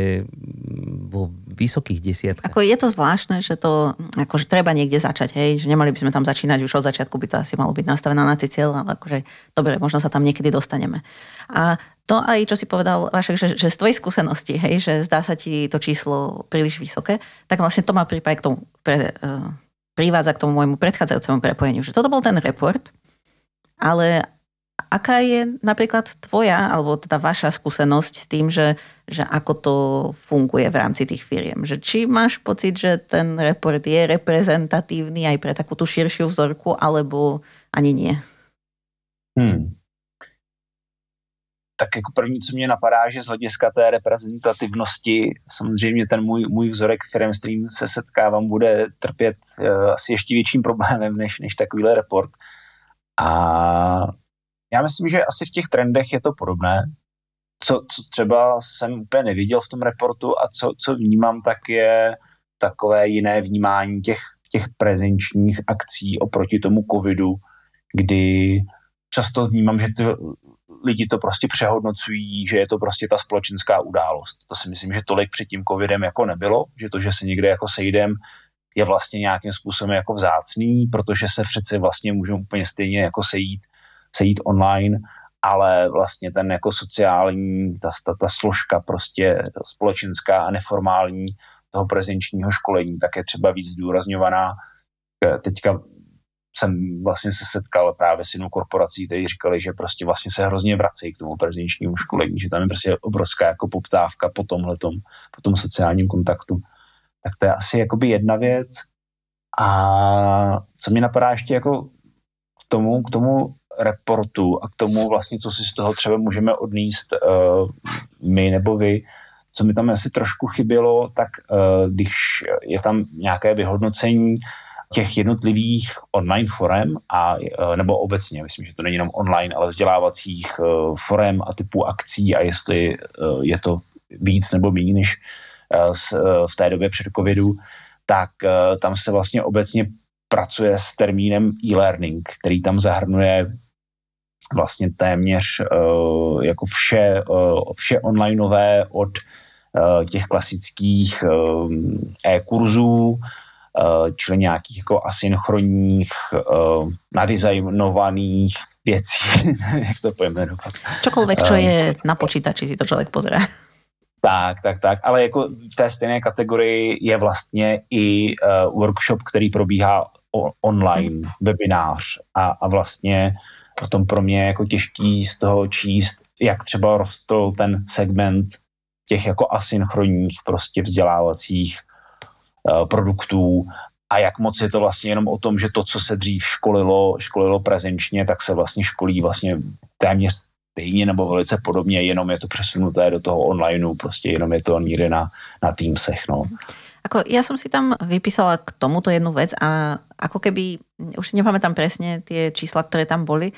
vo vysokých desiatkách. Ako je to zvláštne, že to akože treba niekde začať, hej, že nemali by sme tam začínať už od začiatku, by to asi malo byť nastavená na cieľ, ale akože dobre, možno sa tam niekedy dostaneme. A to aj, čo si povedal, Vašek, že, že z tvojej skúsenosti, hej, že zdá sa ti to číslo príliš vysoké, tak vlastne to má prípad k tomu, pre, uh, privádza k tomu môjmu predchádzajúcemu prepojeniu, že toto bol ten report, ale Aká je napríklad tvoja, alebo teda vaša skúsenosť s tým, že, že ako to funguje v rámci tých firiem? Že či máš pocit, že ten report je reprezentatívny aj pre takú tú širšiu vzorku, alebo ani nie? Hmm. Tak jako první, co mě napadá, že z hlediska té reprezentativnosti samozřejmě ten můj, můj vzorek firm, s kterým se setkávám, bude trpět uh, asi ještě větším problémem než, než takovýhle report. A já myslím, že asi v těch trendech je to podobné. Co, co třeba jsem úplně neviděl v tom reportu a co, co vnímám, tak je takové jiné vnímání těch, těch prezenčních akcí oproti tomu covidu, kdy často vnímám, že ty lidi to prostě přehodnocují, že je to prostě ta společenská událost. To si myslím, že tolik před tím covidem jako nebylo, že to, že se někde jako sejdem, je vlastně nějakým způsobem jako vzácný, protože se přece vlastně můžou úplně stejně jako sejít sejít online, ale vlastně ten jako sociální, ta, ta, ta složka prostě společenská a neformální toho prezenčního školení, tak je třeba víc zdůrazňovaná. Teďka jsem vlastně se setkal právě s jinou korporací, kteří říkali, že prostě vlastně se hrozně vracejí k tomu prezenčnímu školení, že tam je prostě obrovská jako poptávka po tomhletom, po tom sociálním kontaktu. Tak to je asi jakoby jedna věc. A co mi napadá ještě jako k tomu, k tomu reportu a k tomu vlastně, co si z toho třeba můžeme odníst uh, my nebo vy, co mi tam asi trošku chybělo, tak uh, když je tam nějaké vyhodnocení těch jednotlivých online forem a, uh, nebo obecně, myslím, že to není jenom online, ale vzdělávacích uh, forem a typů akcí a jestli uh, je to víc nebo méně než v té době před covidu, tak uh, tam se vlastně obecně pracuje s termínem e-learning, který tam zahrnuje vlastně téměř jako vše, vše onlineové od těch klasických e-kurzů, čili nějakých jako asynchronních, nadizajnovaných věcí, [laughs] jak to pojmenovat. Čokoľvek, čo je na počítači, si to člověk pozrie. Tak, tak, tak, ale jako v té stejné kategorii je vlastně i uh, workshop, který probíhá o, online, hmm. webinář a, a vlastně potom pro mě jako těžký z toho číst, jak třeba rostl ten segment těch jako asynchronních prostě vzdělávacích uh, produktů a jak moc je to vlastně jenom o tom, že to, co se dřív školilo, školilo prezenčně, tak se vlastně školí vlastně téměř stejně nebo velice podobně, jenom je to přesunuté do toho onlineu, prostě jenom je to někde na, na Teamsech. No. Ako, ja som si tam vypísala k tomuto jednu vec a ako keby, už si nepamätám presne tie čísla, ktoré tam boli,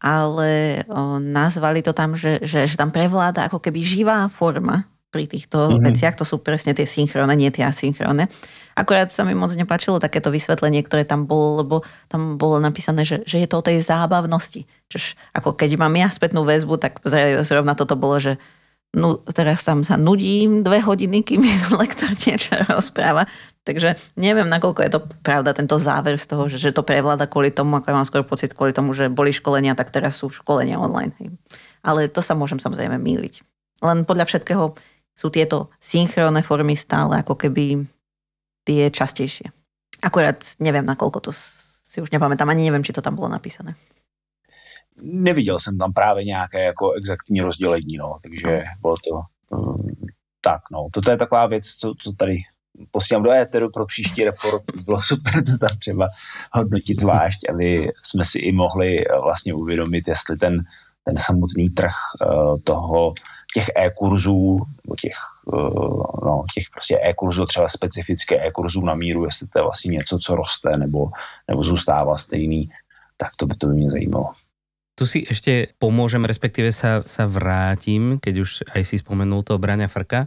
ale o, nazvali to tam, že, že, že tam prevláda ako keby živá forma pri týchto mm-hmm. veciach. To sú presne tie synchrónne, nie tie asynchrónne. Akorát sa mi moc nepáčilo takéto vysvetlenie, ktoré tam bolo, lebo tam bolo napísané, že, že je to o tej zábavnosti. Čož ako keď mám ja spätnú väzbu, tak zrovna toto bolo, že nu, teraz tam sa nudím dve hodiny, kým mi [laughs] lektor niečo rozpráva. Takže neviem, nakoľko je to pravda, tento záver z toho, že, že to prevláda kvôli tomu, ako ja mám skôr pocit kvôli tomu, že boli školenia, tak teraz sú školenia online. Hej. Ale to sa môžem samozrejme míliť. Len podľa všetkého sú tieto synchronné formy stále ako keby tie častejšie. Akurát neviem, nakoľko to si už nepamätám, ani neviem, či to tam bolo napísané neviděl jsem tam právě nějaké jako exaktní rozdělení, no, takže bylo to um, tak, no. Toto je taková věc, co, co tady posílám do éteru pro příští report, bylo super to tam třeba hodnotit zvlášť, aby jsme si i mohli vlastně uvědomit, jestli ten, ten samotný trh uh, toho, těch e-kurzů, nebo těch, uh, no, těch prostě e-kurzů, třeba specifické e-kurzů na míru, jestli to je vlastně něco, co roste, nebo, nebo zůstává stejný, tak to by to by mě zajímalo. Tu si ešte pomôžem, respektíve sa, sa vrátim, keď už aj si spomenul toho Braňa Frka.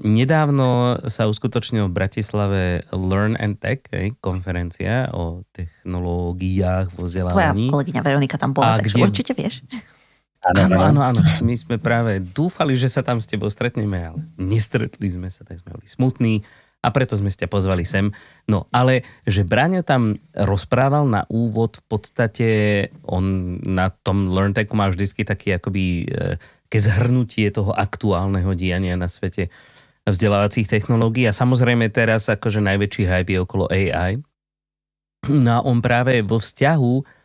Nedávno sa uskutočnil v Bratislave Learn and Tech, hej, konferencia o technológiách vo vzdelávaní. Tvoja kolegyňa Veronika tam bola, takže kde... určite vieš. Áno, áno, áno. My sme práve dúfali, že sa tam s tebou stretneme, ale nestretli sme sa, tak sme boli smutní a preto sme ste pozvali sem. No ale, že Braňo tam rozprával na úvod v podstate, on na tom LearnTechu má vždycky taký akoby e, ke zhrnutie toho aktuálneho diania na svete vzdelávacích technológií a samozrejme teraz akože najväčší hype je okolo AI. No a on práve vo vzťahu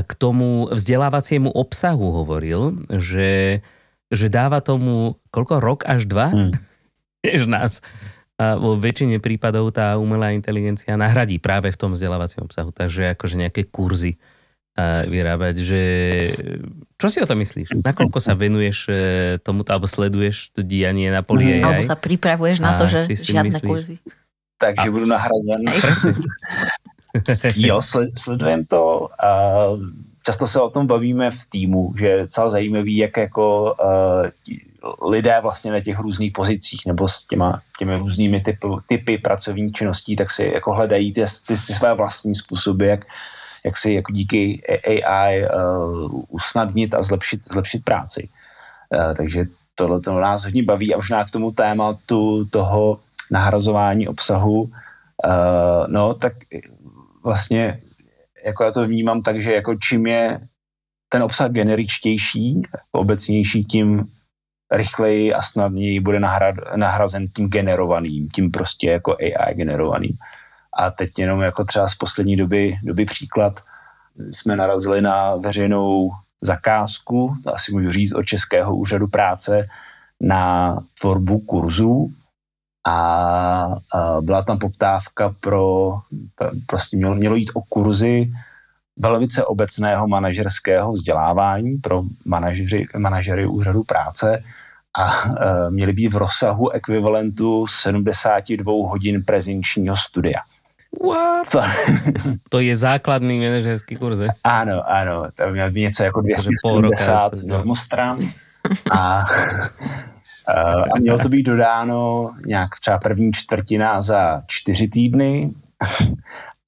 k tomu vzdelávaciemu obsahu hovoril, že, že dáva tomu koľko, rok až dva? Hmm. [laughs] Než nás. A vo väčšine prípadov tá umelá inteligencia nahradí práve v tom vzdelávacom obsahu. Takže akože nejaké kurzy vyrábať, že čo si o to myslíš? Nakoľko sa venuješ e, tomuto, alebo sleduješ to dianie na poli AI? Alebo sa pripravuješ na to, že žiadne myslíš? kurzy? Takže a... budu nahrazen. [laughs] [laughs] jo, sledujem to. A často se o tom bavíme v týmu, že je celá zajímavý, jak jako uh, lidé vlastně na těch různých pozicích nebo s těma, těmi různými typy, typy pracovní činností, tak si jako hledají ty, ty, ty své vlastní způsoby, jak jak si jako díky AI uh, eh, usnadnit a zlepšit, zlepšit práci. Uh, takže tohle to nás hodně baví a možná k tomu tématu toho nahrazování obsahu, uh, no tak vlastně jako já to vnímám tak, že jako čím je ten obsah generičtější, obecnější, tím rychleji a snadněji bude nahrad, nahrazen tím generovaným, tím prostě jako AI generovaným. A teď jenom jako třeba z poslední doby, doby příklad, jsme narazili na veřejnou zakázku, to asi můžu říct, od Českého úřadu práce na tvorbu kurzů a, byla tam poptávka pro, prostě mělo, mělo jít o kurzy velice obecného manažerského vzdělávání pro manažery, manažery úřadu práce a e, měly být v rozsahu ekvivalentu 72 hodin prezenčního studia. What? To, to je základný manažerský kurz, je? Ano, ano, to měl být něco jako 270 normostran a, a mělo to být dodáno nějak třeba první čtvrtina za čtyři týdny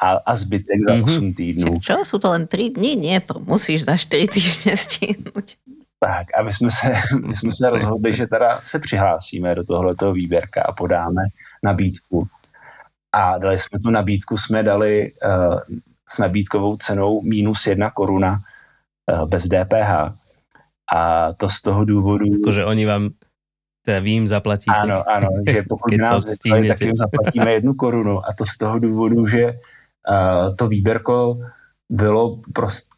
a, a zbytek za mm-hmm. 8 týdnů. Čo, jsou to len 3 dny? Nie, to musíš za 4 týdny stihnout. Tak a my jsme, se, my jsme se rozhodli, že teda se přihlásíme do tohoto výběrka a podáme nabídku a dali jsme tu nabídku, jsme dali uh, s nabídkovou cenou minus jedna koruna uh, bez DPH. A to z toho důvodu... Jakože oni vám, teda vy jim zaplatíte. Ano, ano, že [laughs] pokud nás vypali, tak jim zaplatíme jednu korunu. A to z toho důvodu, že uh, to výběrko bylo prostě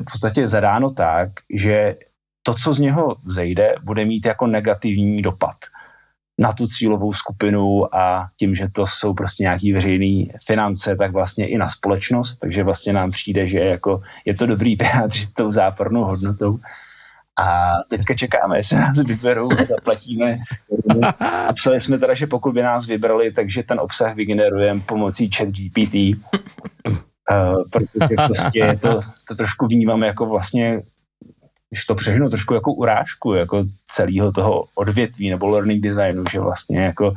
v podstatě zadáno tak, že to, co z něho zejde, bude mít jako negativní dopad na tu cílovou skupinu a tím, že to jsou prostě nějaký veřejné finance, tak vlastně i na společnost, takže vlastně nám přijde, že jako je to dobrý [laughs] vyjádřit tou zápornou hodnotou. A teďka čekáme, jestli nás vyberou a zaplatíme. A psali jsme teda, že pokud by nás vybrali, takže ten obsah vygenerujeme pomocí chat GPT. Uh, protože prostě to, to trošku vnímám jako vlastně když to přežnu trošku jako urážku jako celého toho odvětví nebo learning designu, že vlastně jako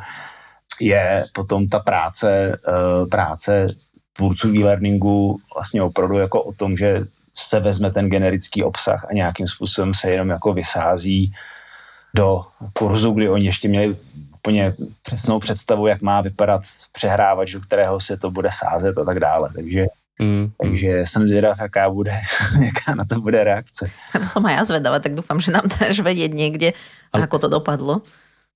je potom ta práce, uh, práce tvůrců e-learningu vlastně opravdu jako o tom, že se vezme ten generický obsah a nějakým způsobem se jenom jako vysází do kurzu, kdy oni ještě měli úplně přesnou představu, jak má vypadat přehrávač, do kterého se to bude sázet a tak dále. Takže Mm, Takže jsem zvědav, jaká bude, [laughs] jaká na to bude reakce. A to som aj ja zvedavá, tak dúfam, že nám dáš vedieť niekde, Ale... ako to dopadlo.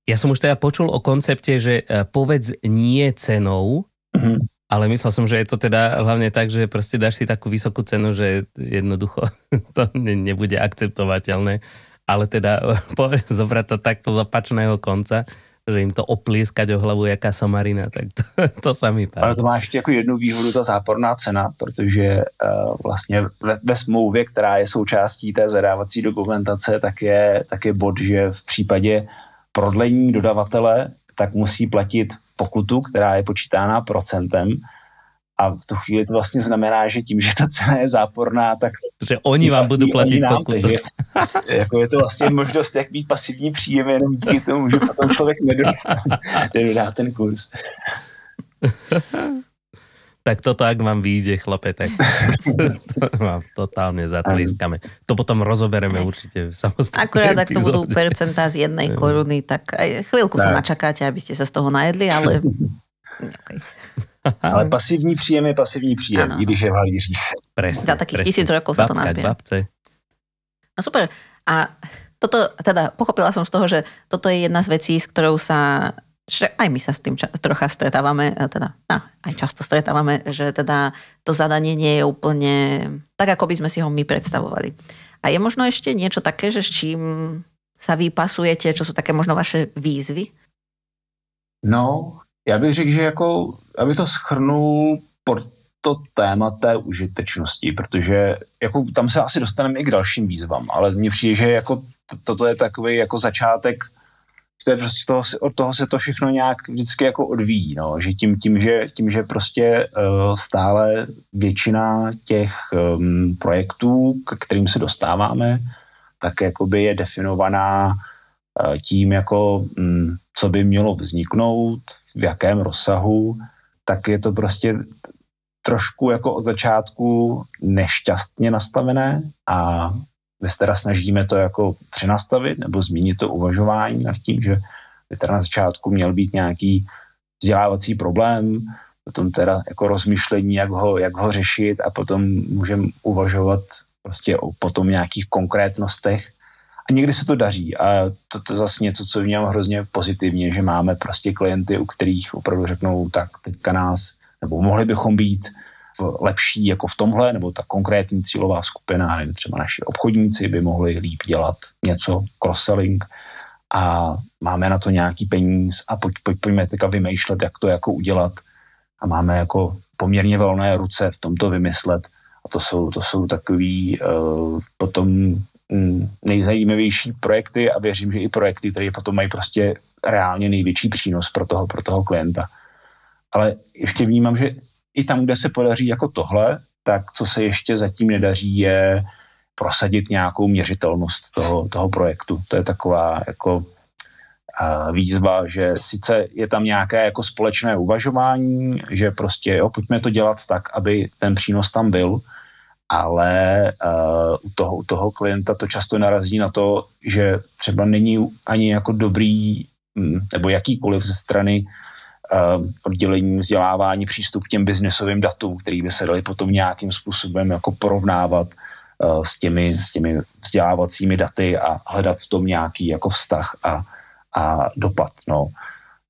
Ja som už teda počul o koncepte, že e, povedz nie cenou, mm-hmm. Ale myslel som, že je to teda hlavne tak, že proste dáš si takú vysokú cenu, že jednoducho [laughs] to nebude akceptovateľné. Ale teda [laughs] zobrať to takto z opačného konca, že jim to oplískať o hlavu jaká somarina, tak to, [laughs] to sa mi páči. Ale to má ještě jako jednu výhodu, ta záporná cena, protože uh, vlastně ve, ve smlouvě, která je součástí té zadávací dokumentace, tak je, tak je bod, že v případě prodlení dodavatele tak musí platit pokutu, která je počítána procentem a v tu chvíli to vlastně znamená, že tím, že ta cena je záporná, tak... Že oni vám budou platit pokud. Takže, jako je to vlastně možnost, jak být pasivní příjem, jenom díky tomu, že potom člověk nedodá, [laughs] nedodá ten kurz. [laughs] tak toto, ak vám vyjde, chlape, tak to [laughs] vám totálne zatlískame. To potom rozobereme určite v samostatnej Akurát, ak to budú percentá z jednej koruny, tak aj chvíľku tak. sa načakáte, aby ste sa z toho najedli, ale... Okay. [laughs] Ale pasivní příjem je pasivní příjem, ano. i když je v. Presne, Za takých presne. tisíc rokov sa to nazbie. No super. A toto, teda pochopila som z toho, že toto je jedna z vecí, s ktorou sa že aj my sa s tým ča- trocha stretávame, teda no, aj často stretávame, že teda to zadanie nie je úplne tak, ako by sme si ho my predstavovali. A je možno ešte niečo také, že s čím sa vy pasujete, čo sú také možno vaše výzvy? No, já bych řekl, že jako, aby to schrnul pod to téma té užitečnosti, protože jako tam se asi dostaneme i k dalším výzvám, ale mně přijde, že jako toto je takový jako začátek to je prostě toho, od toho se to všechno nějak vždycky jako odvíjí, no, že tím, tím, že, tím, že prostě uh, stále většina těch um, projektů, k kterým se dostáváme, tak jakoby je definovaná uh, tím, jako um, co by mělo vzniknout, v jakém rozsahu, tak je to prostě trošku jako od začátku nešťastně nastavené a my se teda snažíme to jako přenastavit nebo zmínit to uvažování nad tím, že by teda na začátku měl být nějaký vzdělávací problém, potom teda jako rozmyšlení, jak ho, jak ho řešit a potom můžeme uvažovat prostě o potom nějakých konkrétnostech. A někdy se to daří a to, to zase něco, co vnímám hrozně pozitivně, že máme prostě klienty, u kterých opravdu řeknou, tak teďka nás, nebo mohli bychom být lepší jako v tomhle, nebo ta konkrétní cílová skupina, nevím, třeba naši obchodníci by mohli líp dělat něco, cross-selling. A máme na to nějaký peníz a pojď, pojď, pojďme teďka vymýšlet, jak to jako udělat. A máme jako poměrně volné ruce v tomto vymyslet. A to jsou, to jsou takový uh, potom mm, nejzajímavější projekty a věřím, že i projekty, které potom mají prostě reálně největší přínos pro toho, pro toho klienta. Ale ještě vnímám, že i tam, kde se podaří jako tohle, tak co se ještě zatím nedaří, je prosadit nějakou měřitelnost toho, toho projektu. To je taková jako výzva, že sice je tam nějaké jako společné uvažování, že prostě jo, pojďme to dělat tak, aby ten přínos tam byl, ale uh, u, toho, u toho klienta to často narazí na to, že třeba není ani jako dobrý hm, nebo jakýkoliv ze strany oddělení vzdělávání přístup k těm biznesovým datům, který by se dali potom nějakým způsobem jako porovnávat uh, s, těmi, s těmi vzdělávacími daty a hledat v tom nějaký jako vztah a, a dopad. No.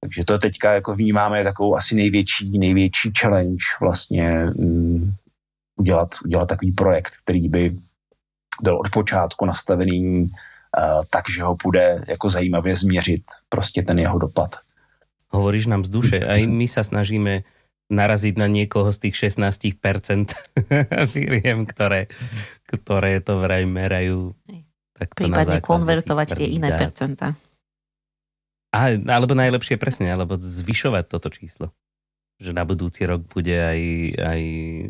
Takže to teďka jako vnímáme takovou asi největší, největší challenge vlastně um, udělat, udělat takový projekt, který by byl od počátku nastavený uh, tak, že ho bude jako zajímavě změřit prostě ten jeho dopad hovoríš nám z duše. Aj my sa snažíme naraziť na niekoho z tých 16% [laughs] firiem, ktoré, ktoré to vraj merajú. Takto Prípadne konvertovať tie iné percenta. A, alebo najlepšie presne, alebo zvyšovať toto číslo. Že na budúci rok bude aj, aj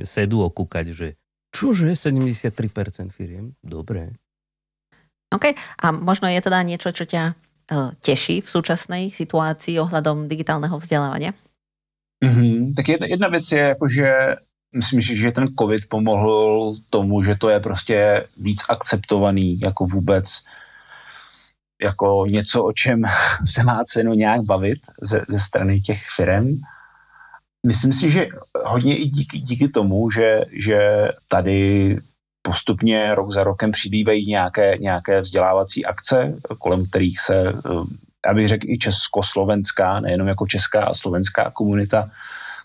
sedu okúkať, že čože 73% firiem? Dobre. OK, a možno je teda niečo, čo ťa Eh, teší v současné situaci ohledom digitálního vzdělávání? Mm-hmm. Tak jedna, jedna věc je, jako, že myslím, že ten COVID pomohl tomu, že to je prostě víc akceptovaný jako vůbec jako něco, o čem [laughs] se má cenu nějak bavit ze, ze strany těch firm. Myslím si, že hodně i díky, díky tomu, že, že tady postupně rok za rokem přibývají nějaké, nějaké vzdělávací akce, kolem kterých se, eh, já bych řekl, i československá, nejenom jako česká a slovenská komunita,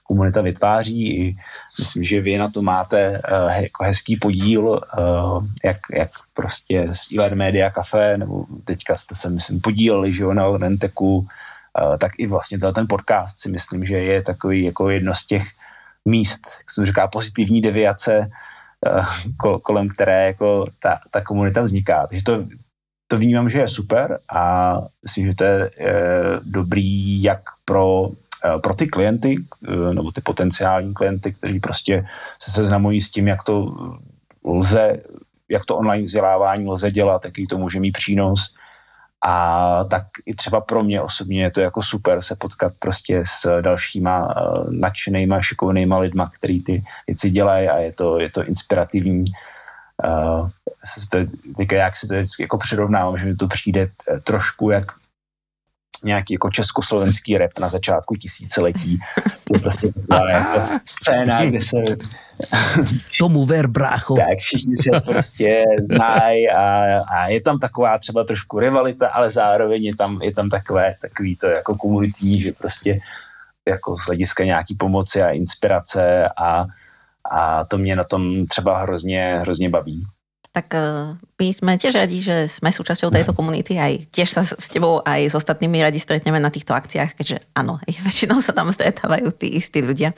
komunita vytváří. I myslím, že vy na to máte uh, jako hezký podíl, uh, jak, jak prostě z Iler Media Café, nebo teďka jste se, myslím, podíleli, že jo, na Renteku, tak i vlastně ten podcast si myslím, že je takový jako jedno z těch míst, jak se říká, pozitivní deviace, Eh, kolem které jako ta, ta komunita vzniká. Takže to, to vnímám, že je super a myslím, že to je, je dobrý jak pro, eh, pro ty klienty, eh, nebo ty potenciální klienty, kteří prostě se seznamují s tím, jak to lze, jak to online vzdělávání lze dělat, jaký to může mít přínos, a tak i třeba pro mě osobně je to jako super se potkat prostě s dalšíma uh, nadšenýma, šikovnýma lidma, který ty věci dělají a je to, je to inspirativní. Uh, to, teďka jak si to vždycky jako přirovnávám, že mi to přijde trošku jak nějaký jako československý rap na začátku tisíciletí. [laughs] To prostě taková jako scéna, kde se Tomu ver, brácho. Tak všichni se prostě znají a, a, je tam taková třeba trošku rivalita, ale zároveň je tam, je tam takové, takový to jako komunitní, že prostě jako z hlediska nějaký pomoci a inspirace a, a to mě na tom třeba hrozně, hrozně baví tak eh, my sme tiež radi, že sme súčasťou tejto komunity, aj tiež sa s tebou aj s ostatnými radi stretneme na týchto akciách, keďže áno, väčšinou sa tam stretávajú tí istí ľudia.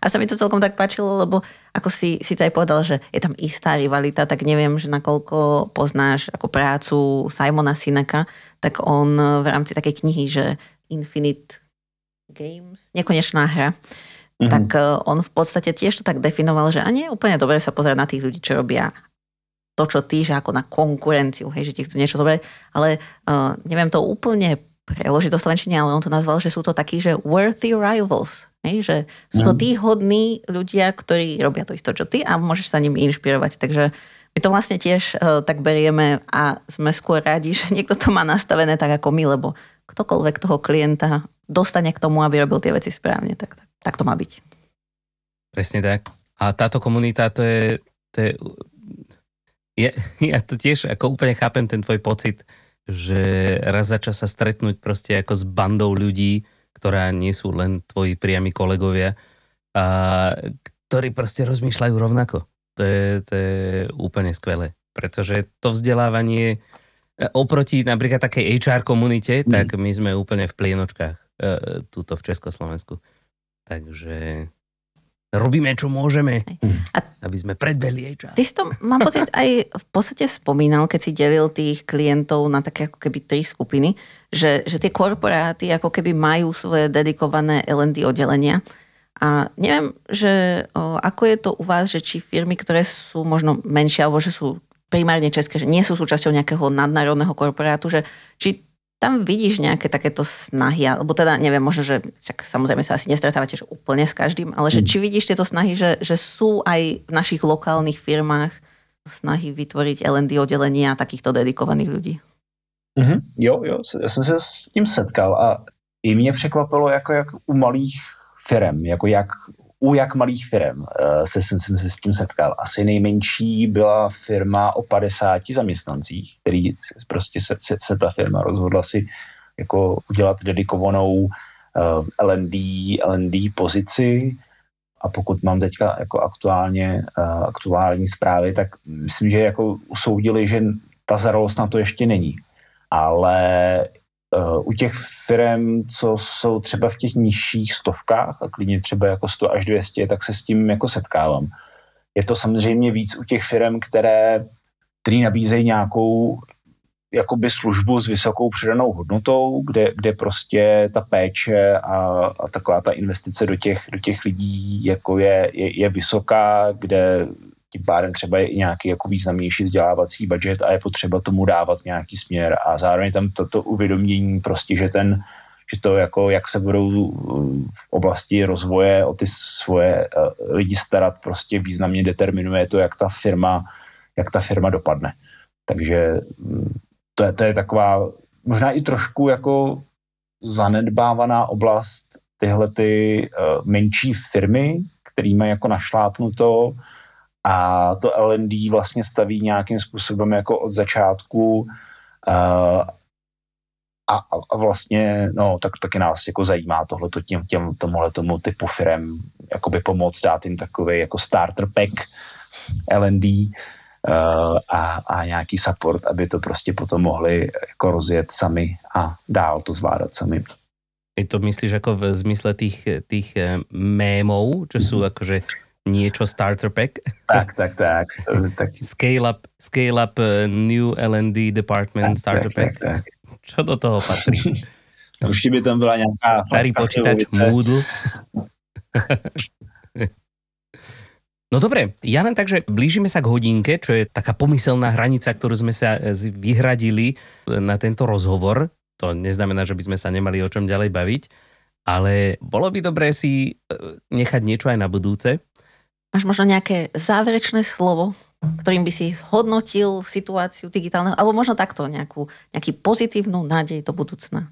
A sa mi to celkom tak páčilo, lebo ako si, si aj povedal, že je tam istá rivalita, tak neviem, že nakoľko poznáš ako prácu Simona Sineka, tak on v rámci takej knihy, že Infinite Games, nekonečná hra, mm-hmm. tak eh, on v podstate tiež to tak definoval, že a nie je úplne dobre sa pozerať na tých ľudí, čo robia to, čo ty, že ako na konkurenciu, hej, že ti chcú niečo zobrať, ale uh, neviem to úplne preložiť do slovenčiny, ale on to nazval, že sú to takí, že worthy rivals. Hej, že sú to mhm. tí hodní ľudia, ktorí robia to isto, čo ty a môžeš sa nimi inšpirovať. Takže my to vlastne tiež uh, tak berieme a sme skôr radi, [laughs] že niekto to má nastavené tak ako my, lebo ktokoľvek toho klienta dostane k tomu, aby robil tie veci správne, tak, tak, tak to má byť. Presne tak. A táto komunita, to je, to je ja, [laughs] ja to tiež ako úplne chápem ten tvoj pocit, že raz za čas sa stretnúť proste ako s bandou ľudí, ktorá nie sú len tvoji priami kolegovia, a ktorí proste rozmýšľajú rovnako. To je, to je úplne skvelé. Pretože to vzdelávanie e, oproti napríklad takej HR komunite, mm. tak my sme úplne v plienočkách e, túto v Československu. Takže robíme, čo môžeme, a aby sme predbehli jej čas. Ty si to, mám pocit, aj v podstate spomínal, keď si delil tých klientov na také ako keby tri skupiny, že, že tie korporáty ako keby majú svoje dedikované L&D oddelenia. A neviem, že o, ako je to u vás, že či firmy, ktoré sú možno menšie, alebo že sú primárne české, že nie sú súčasťou nejakého nadnárodného korporátu, že či tam vidíš nejaké takéto snahy, alebo teda neviem, možno, že však samozrejme sa asi nestretávate že úplne s každým, ale že mm. či vidíš tieto snahy, že, že sú aj v našich lokálnych firmách snahy vytvoriť L&D oddelenia takýchto dedikovaných ľudí? Mm-hmm. Jo, jo, já jsem se s tím setkal a i mě překvapilo, jako jak u malých firm, jako jak u jak malých firm eh, se jsem, jsem se s tím setkal. Asi nejmenší byla firma o 50 zaměstnancích, který prostě se, se, se ta firma rozhodla si jako udělat dedikovanou uh, L&D, L&D pozici a pokud mám teďka jako aktuálně uh, aktuální zprávy, tak myslím, že jako usoudili, že ta zralost na to ještě není. Ale u těch firm, co jsou třeba v těch nižších stovkách a klidně třeba jako 100 až 200, tak se s tím jako setkávám. Je to samozřejmě víc u těch firm, které, které nabízejí nějakou jakoby službu s vysokou přidanou hodnotou, kde, kde prostě ta péče a, a taková ta investice do těch, do těch lidí jako je, je, je vysoká, kde tím pádem třeba je i nějaký jako významnější vzdělávací budget a je potřeba tomu dávat nějaký směr a zároveň tam toto uvědomění prostě, že ten, že to jako, jak se budou uh, v oblasti rozvoje o ty svoje uh, lidi starat, prostě významně determinuje to, jak ta firma, jak ta firma dopadne. Takže mm, to je, to je taková možná i trošku jako zanedbávaná oblast tyhle ty uh, menší firmy, který mají jako našlápnuto a to LND vlastně staví nějakým způsobem jako od začátku uh, a, a vlastně, no, tak taky nás jako zajímá tohleto těm, těm tomuhle tomu typu firm, jakoby pomoct, dát jim takový jako starter pack LND uh, a, a nějaký support, aby to prostě potom mohli jako rozjet sami a dál to zvládat sami. Je to myslíš jako v zmysle tých, tých eh, mémov, čo sú akože niečo starter pack. Tak, tak, tak. tak. Scale up, scale up uh, new L&D department tak, starter tak, pack. Tak, tak. Čo do toho patrí? [laughs] Určite by tam byla nejaká... Starý počítač Moodle. No dobre, ja len tak, že blížime sa k hodinke, čo je taká pomyselná hranica, ktorú sme sa eh, vyhradili eh, na tento rozhovor. To neznamená, že by sme sa nemali o čom ďalej baviť, ale bolo by dobré si nechať niečo aj na budúce. Máš možno nejaké záverečné slovo, ktorým by si zhodnotil situáciu digitálneho, alebo možno takto nejakú, nejaký pozitívnu nádej do budúcna.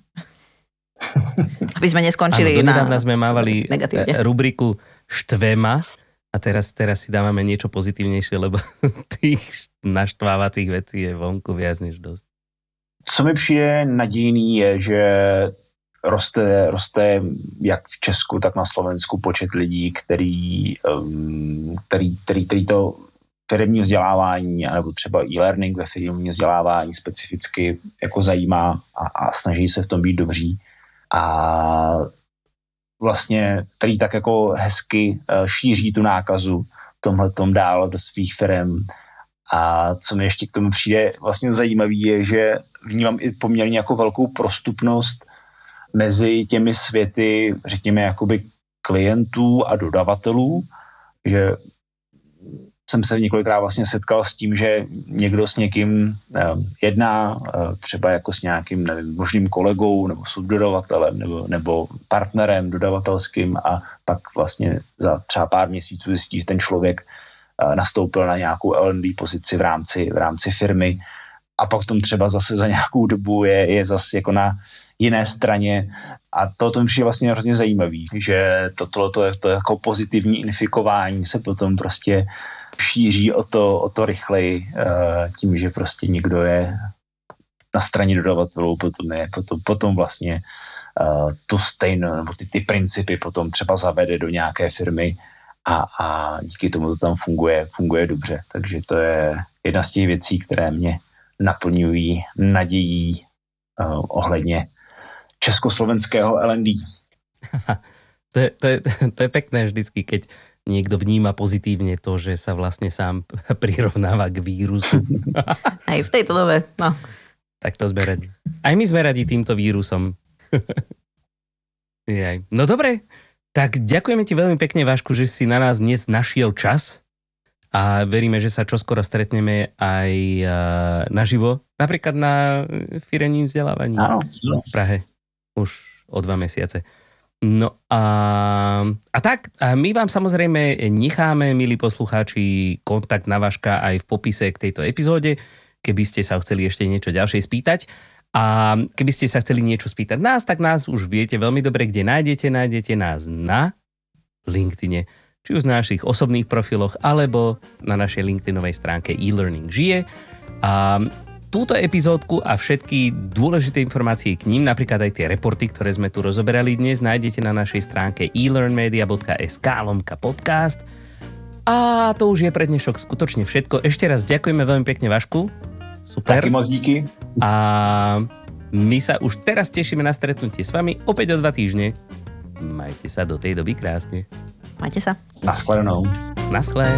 [laughs] Aby sme neskončili ano, na sme mávali [laughs] negatívne. rubriku štvema A teraz, teraz si dávame niečo pozitívnejšie, lebo [laughs] tých naštvávacích vecí je vonku viac než dosť. Co mi přijde nadějný je, že roste, roste jak v Česku, tak na Slovensku počet lidí, který, um, který, který, který to firmní vzdělávání nebo třeba e-learning ve firmní vzdělávání specificky jako zajímá a, a snaží se v tom být dobří. A vlastně, který tak jako hezky uh, šíří tu nákazu tomhle tom dál do svých firm. A co mi ještě k tomu přijde vlastně zajímavý je, že vnímám i poměrně jako velkou prostupnost mezi těmi světy, řekněme, jakoby klientů a dodavatelů, že jsem se několikrát vlastně setkal s tím, že někdo s někým eh, jedná, eh, třeba jako s nějakým nevím, možným kolegou nebo subdodavatelem nebo, nebo partnerem dodavatelským a pak vlastně za třeba pár měsíců zjistí, že ten člověk eh, nastoupil na nějakou L&D pozici v rámci, v rámci firmy. A pak tom třeba zase za nějakou dobu je, je zase jako na jiné straně a to, to přijde vlastně hrozně zajímavý, že to, to, je to jako pozitivní infikování se potom prostě šíří o to, o to rychleji eh, tím, že prostě někdo je na straně dodavatelů, potom, je, potom, potom vlastně uh, tu stejnou, nebo ty, ty principy potom třeba zavede do nějaké firmy a, a díky tomu to tam funguje, funguje dobře. Takže to je jedna z těch věcí, které mě naplňují nadějí uh, ohledně československého LND. [laughs] to, je, to, je, [laughs] to je pekné vždycky, keď niekto vníma pozitívne to, že sa vlastne sám [laughs] prirovnáva k vírusu. Aj v tejto dobe, no. Tak to sme radi. Aj my sme radi týmto vírusom. no dobre, tak ďakujeme ti veľmi pekne, Vášku, že si na nás dnes našiel čas a veríme, že sa čoskoro stretneme aj naživo, napríklad na firení vzdelávaní v Prahe už o dva mesiace. No a, a tak, a my vám samozrejme necháme, milí poslucháči, kontakt na Vaška aj v popise k tejto epizóde, keby ste sa chceli ešte niečo ďalšie spýtať. A keby ste sa chceli niečo spýtať nás, tak nás už viete veľmi dobre, kde nájdete. Nájdete nás na LinkedIne, či už na našich osobných profiloch, alebo na našej LinkedInovej stránke e-learning žije. A túto epizódku a všetky dôležité informácie k ním, napríklad aj tie reporty, ktoré sme tu rozoberali dnes, nájdete na našej stránke elearnmedia.sk lomka podcast. A to už je pre dnešok skutočne všetko. Ešte raz ďakujeme veľmi pekne Vašku. Super. Taky moc díky. A my sa už teraz tešíme na stretnutie s vami opäť o dva týždne. Majte sa do tej doby krásne. Majte sa. Naschledanou. Naschle.